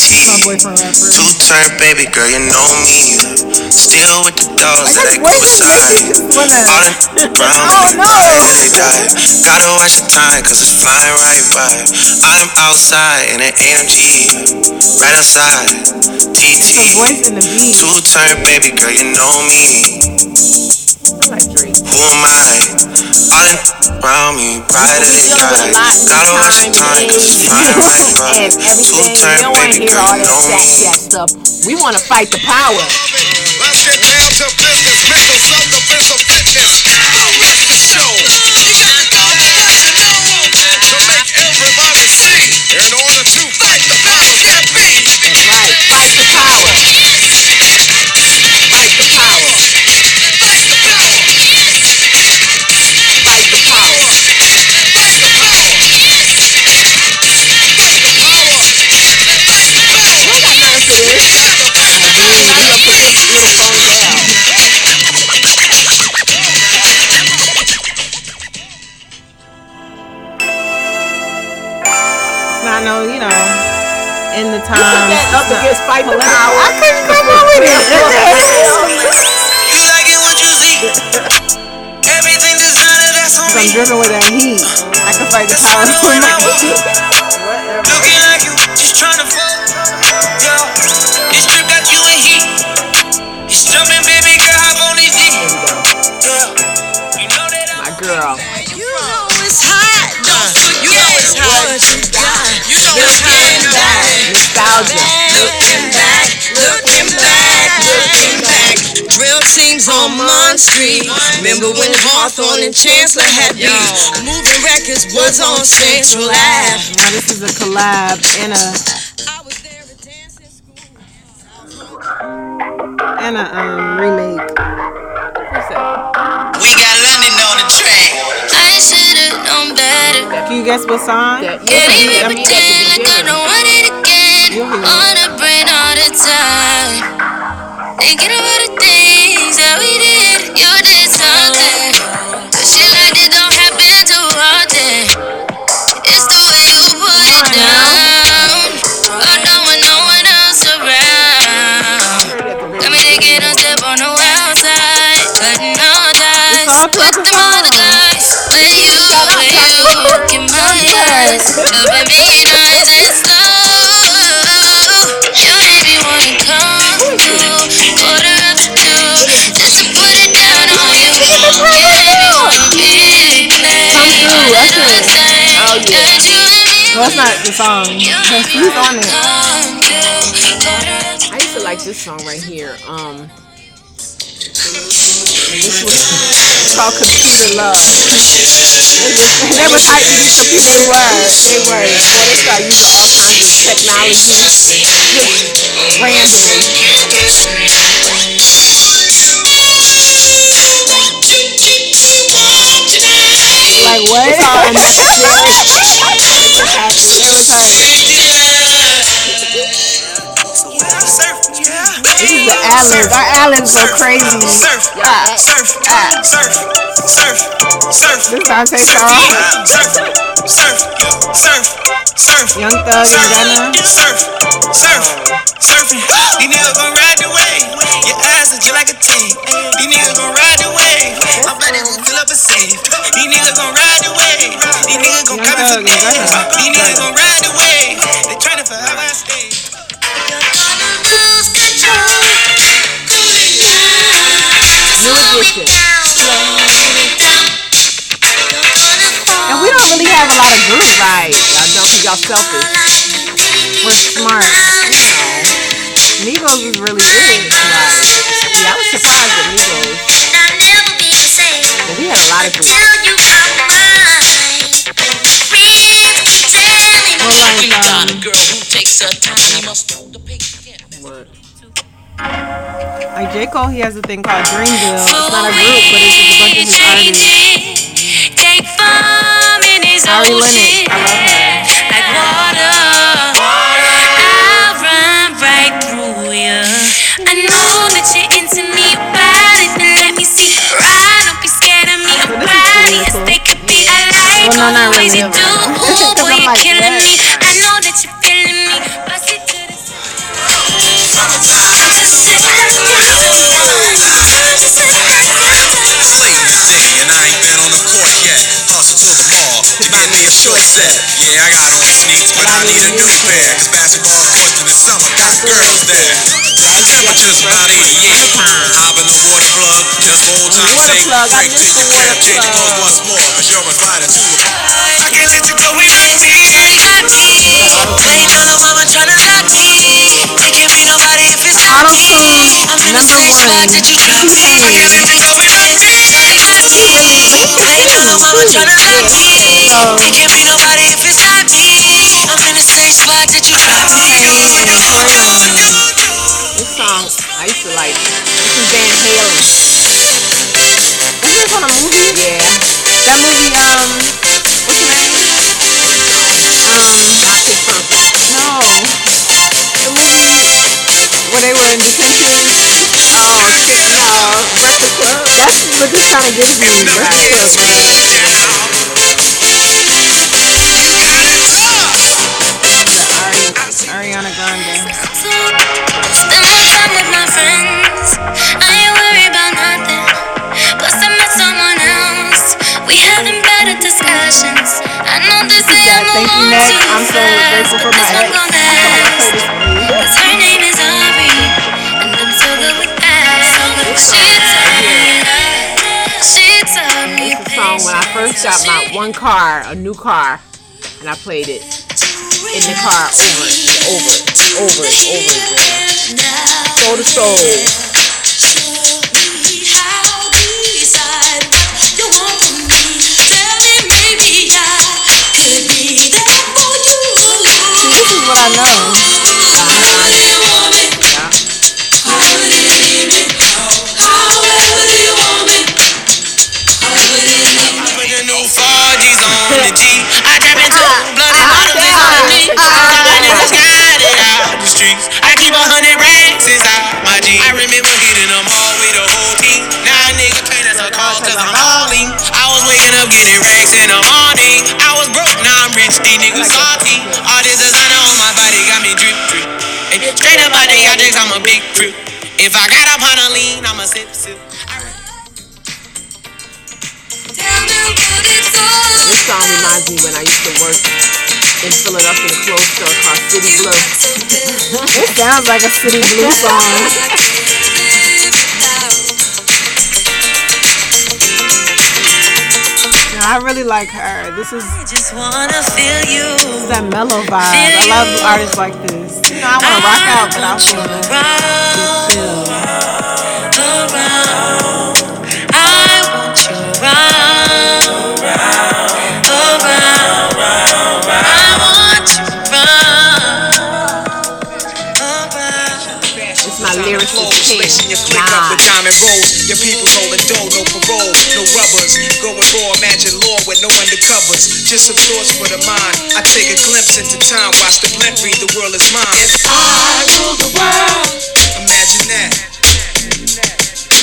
Two turn baby girl, you know me. Still with the dogs that I grew beside. All in brown, oh, they die. Gotta watch the time, cause it's flying right by. I'm outside in an AMG. Right outside, TT. Two turn baby girl, you know me. Who am I? All in around me, bright as the eye. Gotta watch the time, cause it's flying right by. Two everything. We turn don't want to baby hear girl, all you that know me. stuff. We want to fight the power. Let's get down to business, mental self-defense fight the power. I couldn't come up with it. You like it what you see. Everything designer that's on I'm me. driven with that heat. I can fight the power. Looking like you just tryna fuck. Yo, this trip got you in heat. It's jumping, baby girl, hop on these feet. Yeah, you know that I'm My girl. You know it's hot. Don't forget uh, you know it's hot. what you got. You know it's hot. Nostalgia. Looking back, looking back, looking back. Drill teams on Mon Street. Remember when Hawthorne and Chancellor had beef? Moving records was on Central Ave. Now this is a collab and a and a um remake. We got London on the track. I should've known better. Can you guess what song? Can't even pretend like I don't want it again. On the brain all the time. Thinking about the things that we did. You did something. The shit like this don't happen too often. It's the way you put it down. Although when no one else around. Got me thinking I'll step on the wild side. Cutting all ties. With them other guys. When you, when you look in my eyes. Loving me nice Oh yeah. Well, that's not the song. He's on it. I used to like this song right here. Um, this was called Computer Love. They was hyped to be computer. They were. They were. Boy, they started using all kinds of technology. Randomly. Like what? It's all unnecessary. It was happy. It was her. This is the ad-libs. Our ad-libs go crazy. Surf, Ah, surf, ah. surf, surf, surf. This Dante song. Surf, surf, surf, surf. Young Thug and Gunna. Surf, surf, surfing. These niggas gon' ride the wave. Your eyes are just like a tape. These niggas gon' ride the wave. I'm ready up a safe. These niggas gon' ride the wave. These niggas gon' come for me. These niggas gon' ride the wave. They tryna forever I stay. New edition. And we don't really have a lot of groups. Right. Y'all don't think y'all selfish. We're smart. You know. Migos is really it. Right. We had a lot of groups. Well, like, um, like J. Cole, he has a thing called Dreamville. It's not a group, but it's just a bunch of his artists. Ari Lennox, I love her. Like water, I'll run right through ya. I know that you're Well, no, not really. you do. Ooh, boy, I'm you're like, killing me. I know that you're feeling me. Bust it to the Late in the day, and I ain't been on the court yet. Hustle to the mall to get me a short set. Yeah, I got on sneaks, but I need a new pair. Cause basketball courts in the summer got girls there. Temperature's about 88. Just for old time's Water sake. plug, I Break to missed your the crib, water change your clothes plug. once more. Cause you're invited to a I can't let you go without me. Waiting on a mama tryna knock me. There can't be nobody if it's not Auto me. tune I'm in the number same spot one. that you dropped me. T-Pain. I can't let you go without me. Waiting on a mama tryna knock me. Oh. There can't be nobody if it's not me. I'm in the same spot that you dropped me. This song, I used to like. This is Van Halen. Isn't on a movie? Yeah. That movie, um, what's the name? Um, Not Pitch Perfect. no. The movie where they were in detention. Oh, shit, no. Breakfast Club. That's what this kind of gives me. Breakfast Club. Thank you, too I'm so grateful for my ex. I'm gonna last. play this for you. Cause her name is Ari. And I'm so good with that. She taught me that. She taught me This is a song when I first got my one car, a new car, and I played it in the car over and over and over and over again. Soul to soul. Sounds like a City Blue song. I really like her. This is I Just wanna feel you. this is that mellow vibe. I love artists like this. You know, I want to rock out, but I want to chill. around. I want you around, around, king. Your click up the diamond road. Your people rolling dough, no parole, no rubbers. Going raw, imagine law with no undercovers. Just some thoughts for the mind. I take a glimpse into time, watch the blimp read, the world is mine. If I rule the world, imagine that.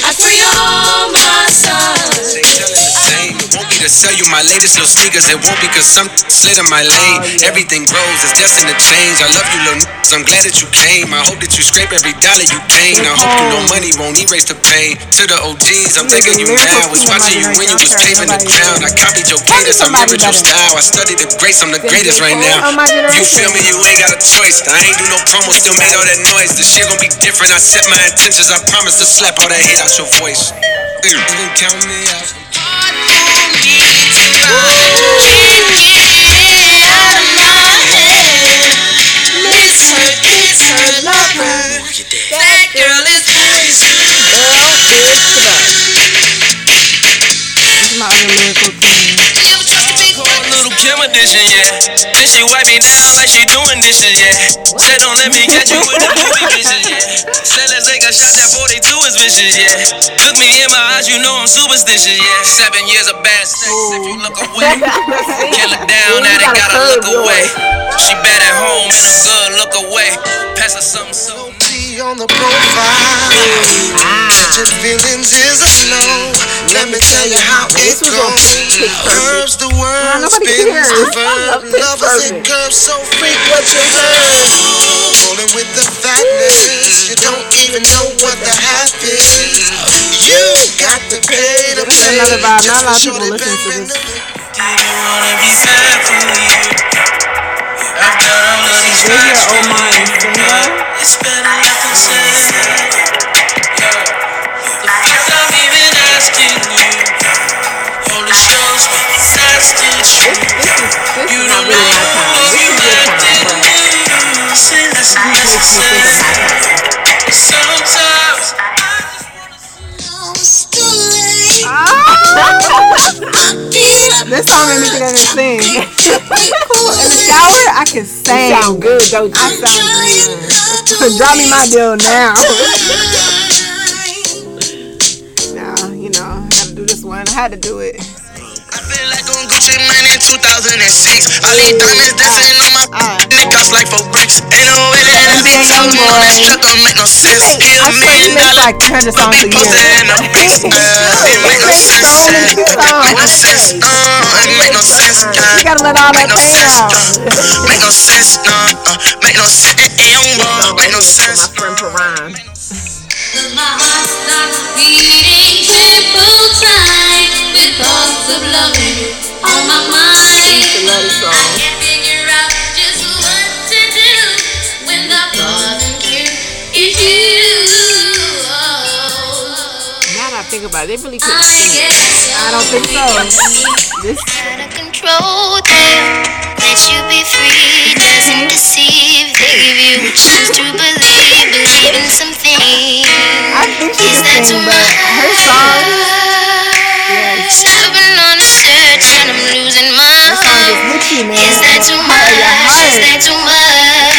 I free all my sons. They telling the same, it won't be me to sell you my latest little sneakers. It won't be because some slid in my lane. Everything grows, it's destined to change. I love you, little niggas. I'm glad that you came. I hope that you scrape every dollar you gain. I hope you know money won't erase the pain. To the OGs, I'm thinking you now. Was watching you when you was paving the ground. I copied your cadence, I remembered your style. I studied the greats, I'm the greatest right now. You feel me? You ain't got a choice. I ain't do no promo, still made all that noise. The shit gon' be different. I set my intentions. I promise to slap all that hate out your voice. You can count me out. That girl is my other lyrical queen. Little Kim edition, yeah. Then she wipe me down like she doing dishes, yeah. Said don't let me catch you with the movie bitches, yeah. Said let's take a shot, that 42 is vicious, yeah. Look me in my eyes, you know I'm superstitious, yeah. Seven years of bad sex, if you look away. Kill her down, now they gotta look away. She bad at home, and I'm good, look away. Pass her something, something. on the profile. Catching feelings is a no. Let me tell you how it goes. Curves the world, spins the verb. Lovers and curves so freak what you heard. Rolling with the fatness, you don't even know what the half is. You got to pay to This is play. another vibe. Not a lot of people for shorty listen to this. wanna be sad for you. After all of these There's your facts for mind, you, it's better left This song made me think I can sing. In the shower, I can sing. sound good, don't you? I sound good. Drop me my deal now. now, you know, I gotta do this one. I had to do it. Gucci Mane in 2006. All these diamonds dancing on my niggas like for bricks. Ain't no way that I be young talking on this truck don't make no sense. Hit a I swear you million missed dollar like 200 songs a posted year. in the bricks. Uh, it make no sense. uh, Make no sense. Uh, it make no sense. Uh, You gotta let all that make no pain sense. out. Uh, make no sense. Uh, uh, make no sense. Young boy, make no sense. My friend Paran. My heart starts beating triple time with thoughts of loving you on my mind. I can't figure out just what to do when the thought here is you. Now that I think about it, they really couldn't I sing. guess I don't think so. This out of control them. Let you be free, doesn't deceive. They give you a chance to believe, believe in something. I think she can sing, but her song, hope. you, man. Is that too Heart of your much? Is that too much?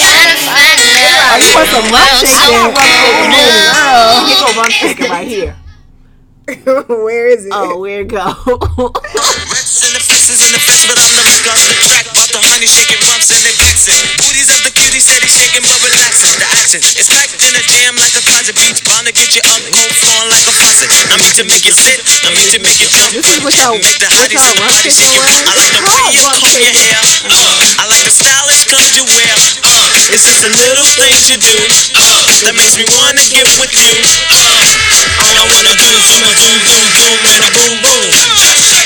Trying to find love. Oh, you want some rock World shaking? so Hold cold. Here go one shaker right here. Where is it? Oh, where it go? The faces in the face, but I'm the lick off the track. About the honey shaking bumps and they glisten. Booties up the cutie, steady shaking but relaxing. The action is packed in a jam like a closet beach. Bound to get you up, cold flowing like a faucet. I mean to make you sit, I mean to make you jump. This is what y'all, Make the hotties y'all in the rock body shaking shaking. I like the way you comb your hair. Uh, I like the stylish clothes you wear. Uh, it's just the little things you do uh, that makes me wanna get with you. Uh, all I wanna do is do my boom, boom, boom, and a boom, boom.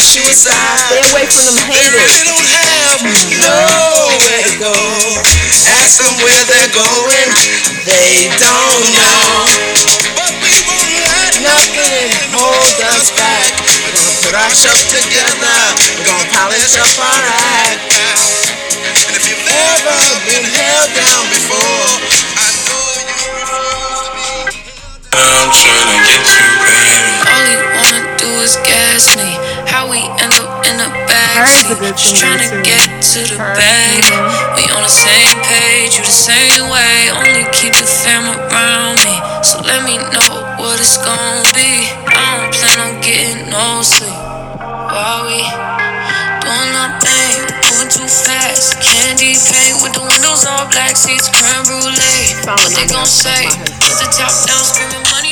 only push. Stay away from them They haters. really don't have nowhere to go. Ask them where they're going, they don't know. But us back. We're gonna put ourselves together. We're gonna polish up alright. And if you've ever been held down before, I know I'm tryna get we end up in the backseat. Just tryna get to the bag. We on the same page, you the same way. Only keep the fam around me. So let me know what it's gonna be. I don't plan on getting no sleep. While we doing our thing, moving too fast. Candy paint with the windows all black, seats creme brulee. What they gon' say? Put the top down, screaming money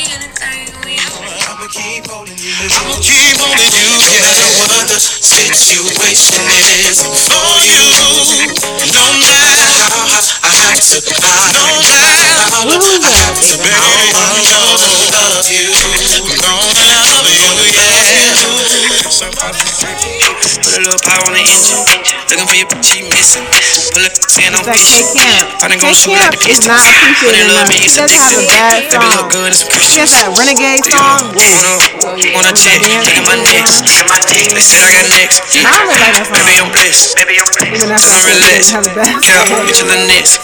I'ma keep holding you, yeah. What the situation is for you. No matter how I have to, no matter how I have to, baby, I'm gonna love you. I'm gonna love you, yeah. Put a little power on the engine. Looking for your bitch, missing. Pull up, saying I'm like fishing. K-Camp. Probably gonna shoot at the K-Camp is distance. not appreciated enough. He it's does have a bad song. He has that renegade song. Wanna, wanna check, look at my necks. They said I got next. I don't really like that song. Baby, I'm blessed. Baby, I'm blessed. After I'ma relax. didn't have the bad Yeah, get your little necks.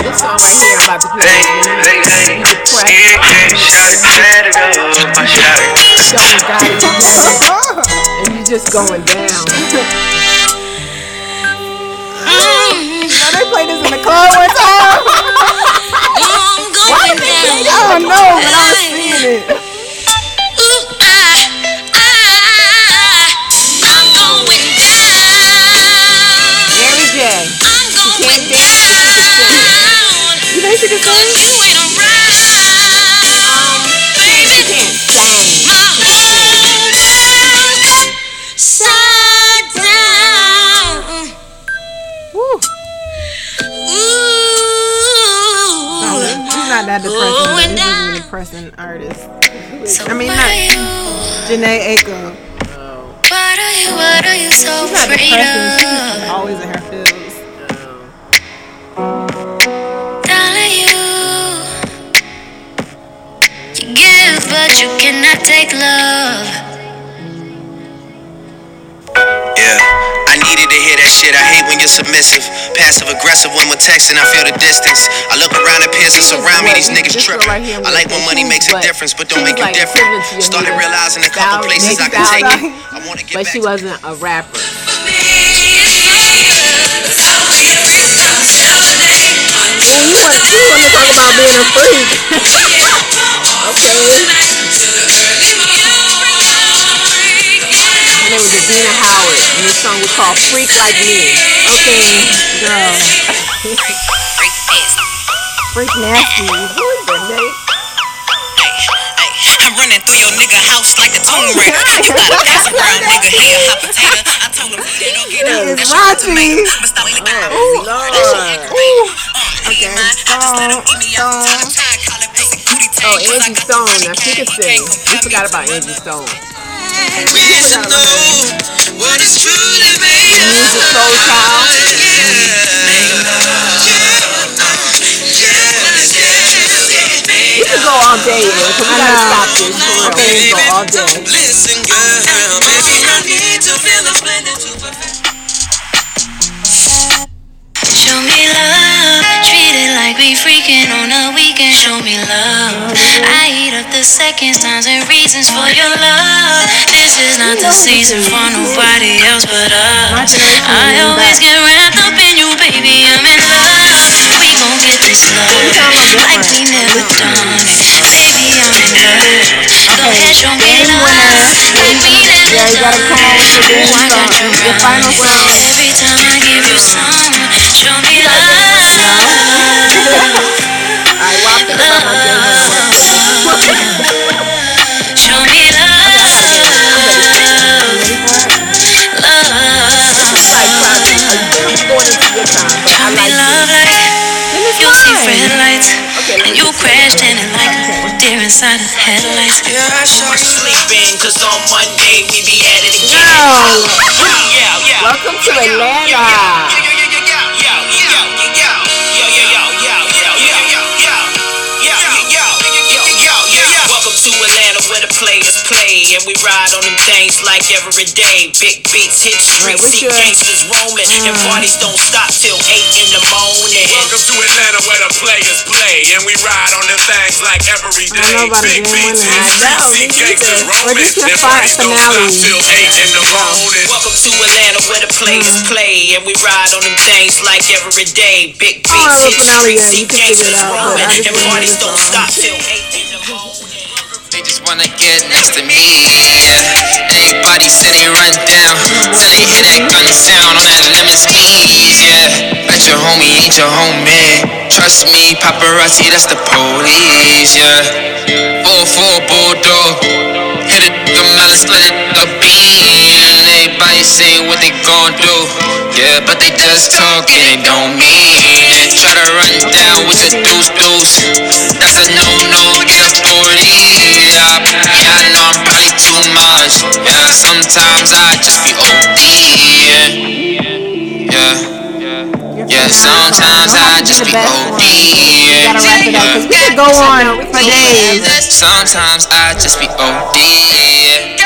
This song right here, I'm about to play. Hey, hey, hey. Shot it, shot it. I shot it. Someone got it together, and you just going down. Mm-hmm. Now they play this in the club one time. Why did they play? I don't know, but I was seeing it. Not that depressing. though. He's a depressing artist. I mean, not Jhené Aiko. What are you, what are you so She's not afraid depressing. She's of? just always in her feels. Darling, you, you give, but you cannot take love. Shit. I hate when you're submissive. Passive aggressive when we're texting, I feel the distance. I look around at peers and surround me, these niggas tripping. I like when money makes a difference, but don't make you different. Started realizing a couple places I can take it. I wanna get But she wasn't a rapper. Well, you want, you want to talk about being a freak. okay. Her name was Adina Howard, and this song was called Freak Like Me. Okay, girl. Freak nasty. Who is that, Nate? I'm running through your nigga house like the Tomb Raider. You gotta dance around, nigga. He a hot potato. I told him he don't get uh, He up. is raunchy. Oh, Lord. Okay, stone, stone. Oh, Angie Stone. Now she can sing. We forgot about Angie Stone. Wish to know what is truly made Music Soul Child. We could go all day, man, because we gotta stop this. For real. We can go all day. Listen, girl, baby, I need to feel a splendid Show me love, treat it like we freaking on a weekend. Show me love. I eat up the seconds, times, and reasons for your love. This is not the season for nobody else but us. I always get wrapped up in you, baby. I'm in gon' get this like done. Baby, I'm in love. Go ahead, show me love like we never Yeah, you gotta come on with your Ooh, I got song. you Your final song. Every time I give you some, show me love. Inside the headlights. Yeah, I saw you sleeping, cause on Monday we be at it again. Yo. Yeah, yeah. Welcome to Atlanta. Welcome to Atlanta where the players play. And we ride on them things like every day. Big beats hit streets, what's see your- gangsters roaming, and parties don't stop till eight in the morning. Welcome to Atlanta where the players play and we ride on them things like every day. I know about Big beats hit I streets, see gangsters neither. Roaming, and fi- parties don't stop till eight in the morning. Welcome to Atlanta where the players play and we ride on them things like every day. Big beats know hit finale streets, yet. see You can figure it gangsters roaming, and parties don't stop till eight in the morning. They just wanna get next to me. Everybody say they run down till they hear that gun sound on that lemon squeeze. Yeah, bet your homie ain't your homie. Trust me, paparazzi, that's the police. Yeah, four four bulldog. Hit it, the malice, split it, the bean. Everybody say what they gon' do. Yeah, but they just talking, don't mean it. Try to run down with your deuce deuce. That's a no much. Yeah, sometimes I just be OD. Yeah, yeah, yeah. Sometimes I just be OD. Yeah, Gotta wrap it we could go on for days. Sometimes I just be OD. Yeah.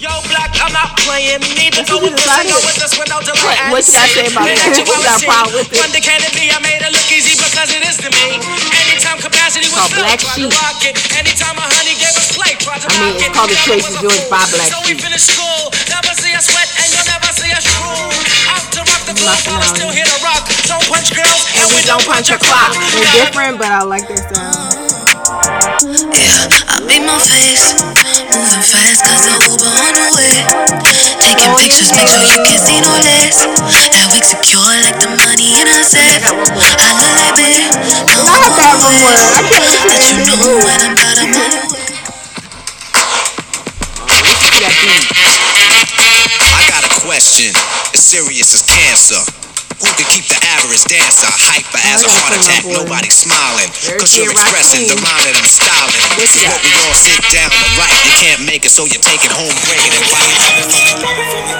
Yo, black, I'm not playing. Neither That's go what with this, I with this with no delay. What- and what should I say about say, that? let you You got a see. problem with it? Wonder can it be? I made it look easy because it is to me. Anytime capacity was Called filled, Black tried Sheep. to rock it. Anytime a honey gave us play, tried to I mean, rock it's it. called The Never Choice was is Yours by Black So we Sheep. finished school. Never see us sweat and you'll never see us drool. Out to rock the floor, while I still here to rock. Don't punch girls And we don't punch a clock. They're different, but I like their sound. Yeah, I beat my face. Moving fast cause the Uber on the way. Taking oh, pictures, make sure you can see no less. That secure like the money in a safe. I love that bitch. No I have that one word. I can't listen to Let you anything. know when I'm about to money. I got a question. As serious as cancer. Who can keep the average dancer hyper as a heart attack? Nobody smiling. Cause you're expressing the line that I'm styling. This is what we all sit down to write. You can't make it, so you take it home, break it and bite.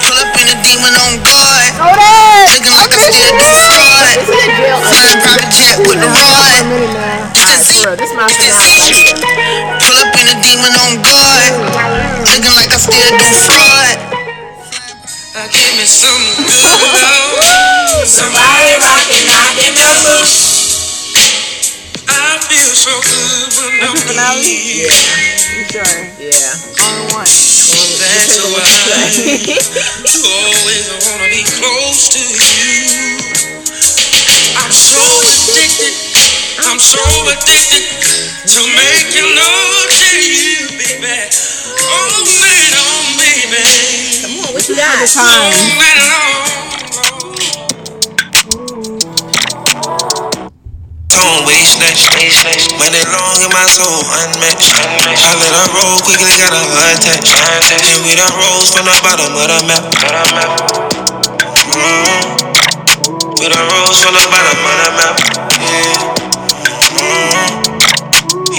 Pull up in a demon on guard. Looking like a scared do fraud. Flying private jet with the rod. This my finale. Pull up in a demon on guard. Looking like I still do fraud. I give me some good love. Somebody rockin' out the booth. I feel so good when I'm finale? here. You sure? Yeah. Only one. That's why I always wanna be close to you. I'm so addicted. I'm so addicted to making love to you, baby. Oh, man, oh, baby. Come on, what you got? Oh, Time. All Don't waste next. When it long in my soul unmatched. I let her roll quickly, got a attach. And we done rose from the bottom of the map. Mm. We done rose from the bottom of the map.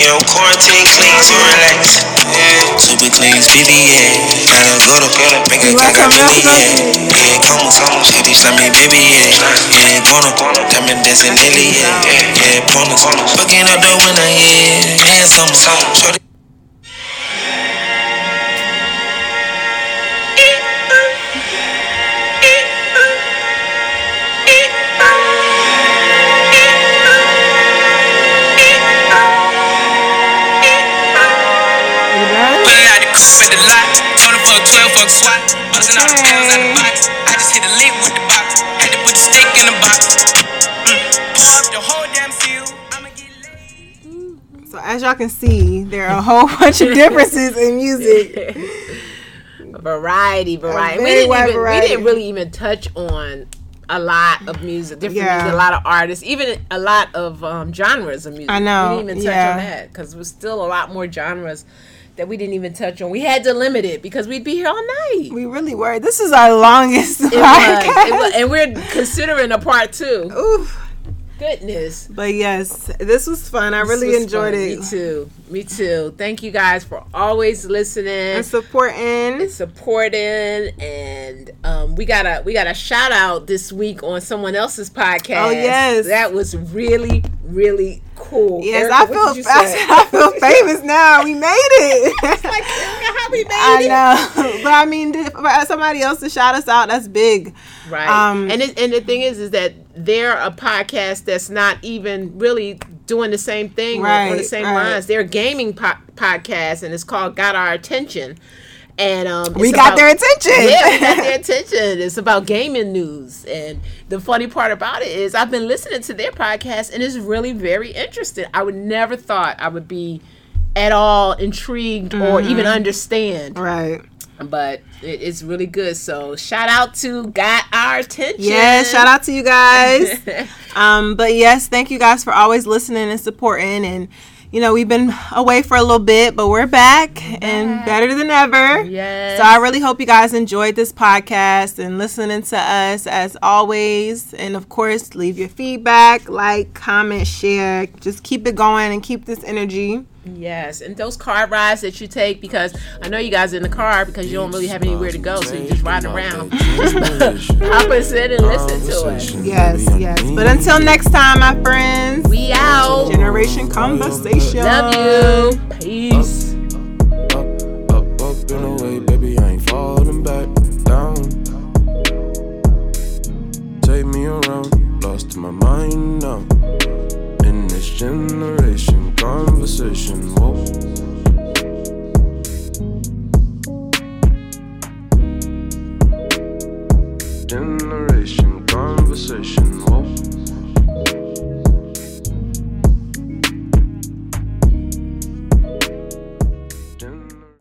You know, quarantine clean, so relax. Yeah. Super clean, BBA. Gotta go to go to make a caca, baby, yeah. Yeah, come on, come on, shady, slam me, baby, yeah. Yeah, gonna, diamond dancing, lily, yeah. Yeah, bonus, fucking up the winner, yeah. Handsome, shorty. SWAT. Busting all the tails out the box. I just hit a lick with the box. Had to put the stick in the box. Mm. Pour up the whole damn seal. So as y'all can see, there are a whole bunch of differences in music. variety, variety. A We didn't, wide even, we didn't really even touch on a lot of music, different Yeah. music, a lot of artists, even a lot of um, genres of music. I know, We didn't even touch yeah. on that because there's still a lot more genres that we didn't even touch on. We had to limit it because we'd be here all night. We really were. This is our longest It was, podcast. it was, and we're considering a part two. Oof. Goodness. But yes, this was fun. I This really enjoyed fun. it. Me too. Me too. Thank you guys for always listening And supporting. and supporting. And um, we got a we got a shout out this week on someone else's podcast. Oh, yes. that was really really cool. Yes, Erica, I feel I, I feel famous now. We made it. like how we made I it. know, but I mean, for somebody else to shout us out, that's big. Right. Um, and it, and the thing is, is that they're a podcast that's not even really doing the same thing on- on the same right. lines. They're a gaming po- podcast, and it's called "Got Our Attention." And um, We got their attention. Yeah, we got their attention. It's about gaming news, and the funny part about it is, I've been listening to their podcast, and it's really very interesting. I would never thought I would be at all intrigued or even Mhm. understand. Right. But it, it's really good. So shout out to Got Our Attention. Yeah, shout out to you guys. um, but yes, thank you guys for always listening and supporting. And you know, we've been away for a little bit, but we're back and better than ever. Yes. So I really hope you guys enjoyed this podcast and listening to us as always. And of course, leave your feedback, like, comment, share. Just keep it going and keep this energy. Yes, and those car rides that you take because I know you guys are in the car because you don't really have anywhere to go, so you just ride around. Just pop us in and listen to it. Yes, yes. But until next time, my friends, we out. Generation Conversation. Love you. Peace. Up, up and away, baby, I ain't falling back down. Take me around, lost my mind now generation conversation. Whoa. Generation conversation. Whoa.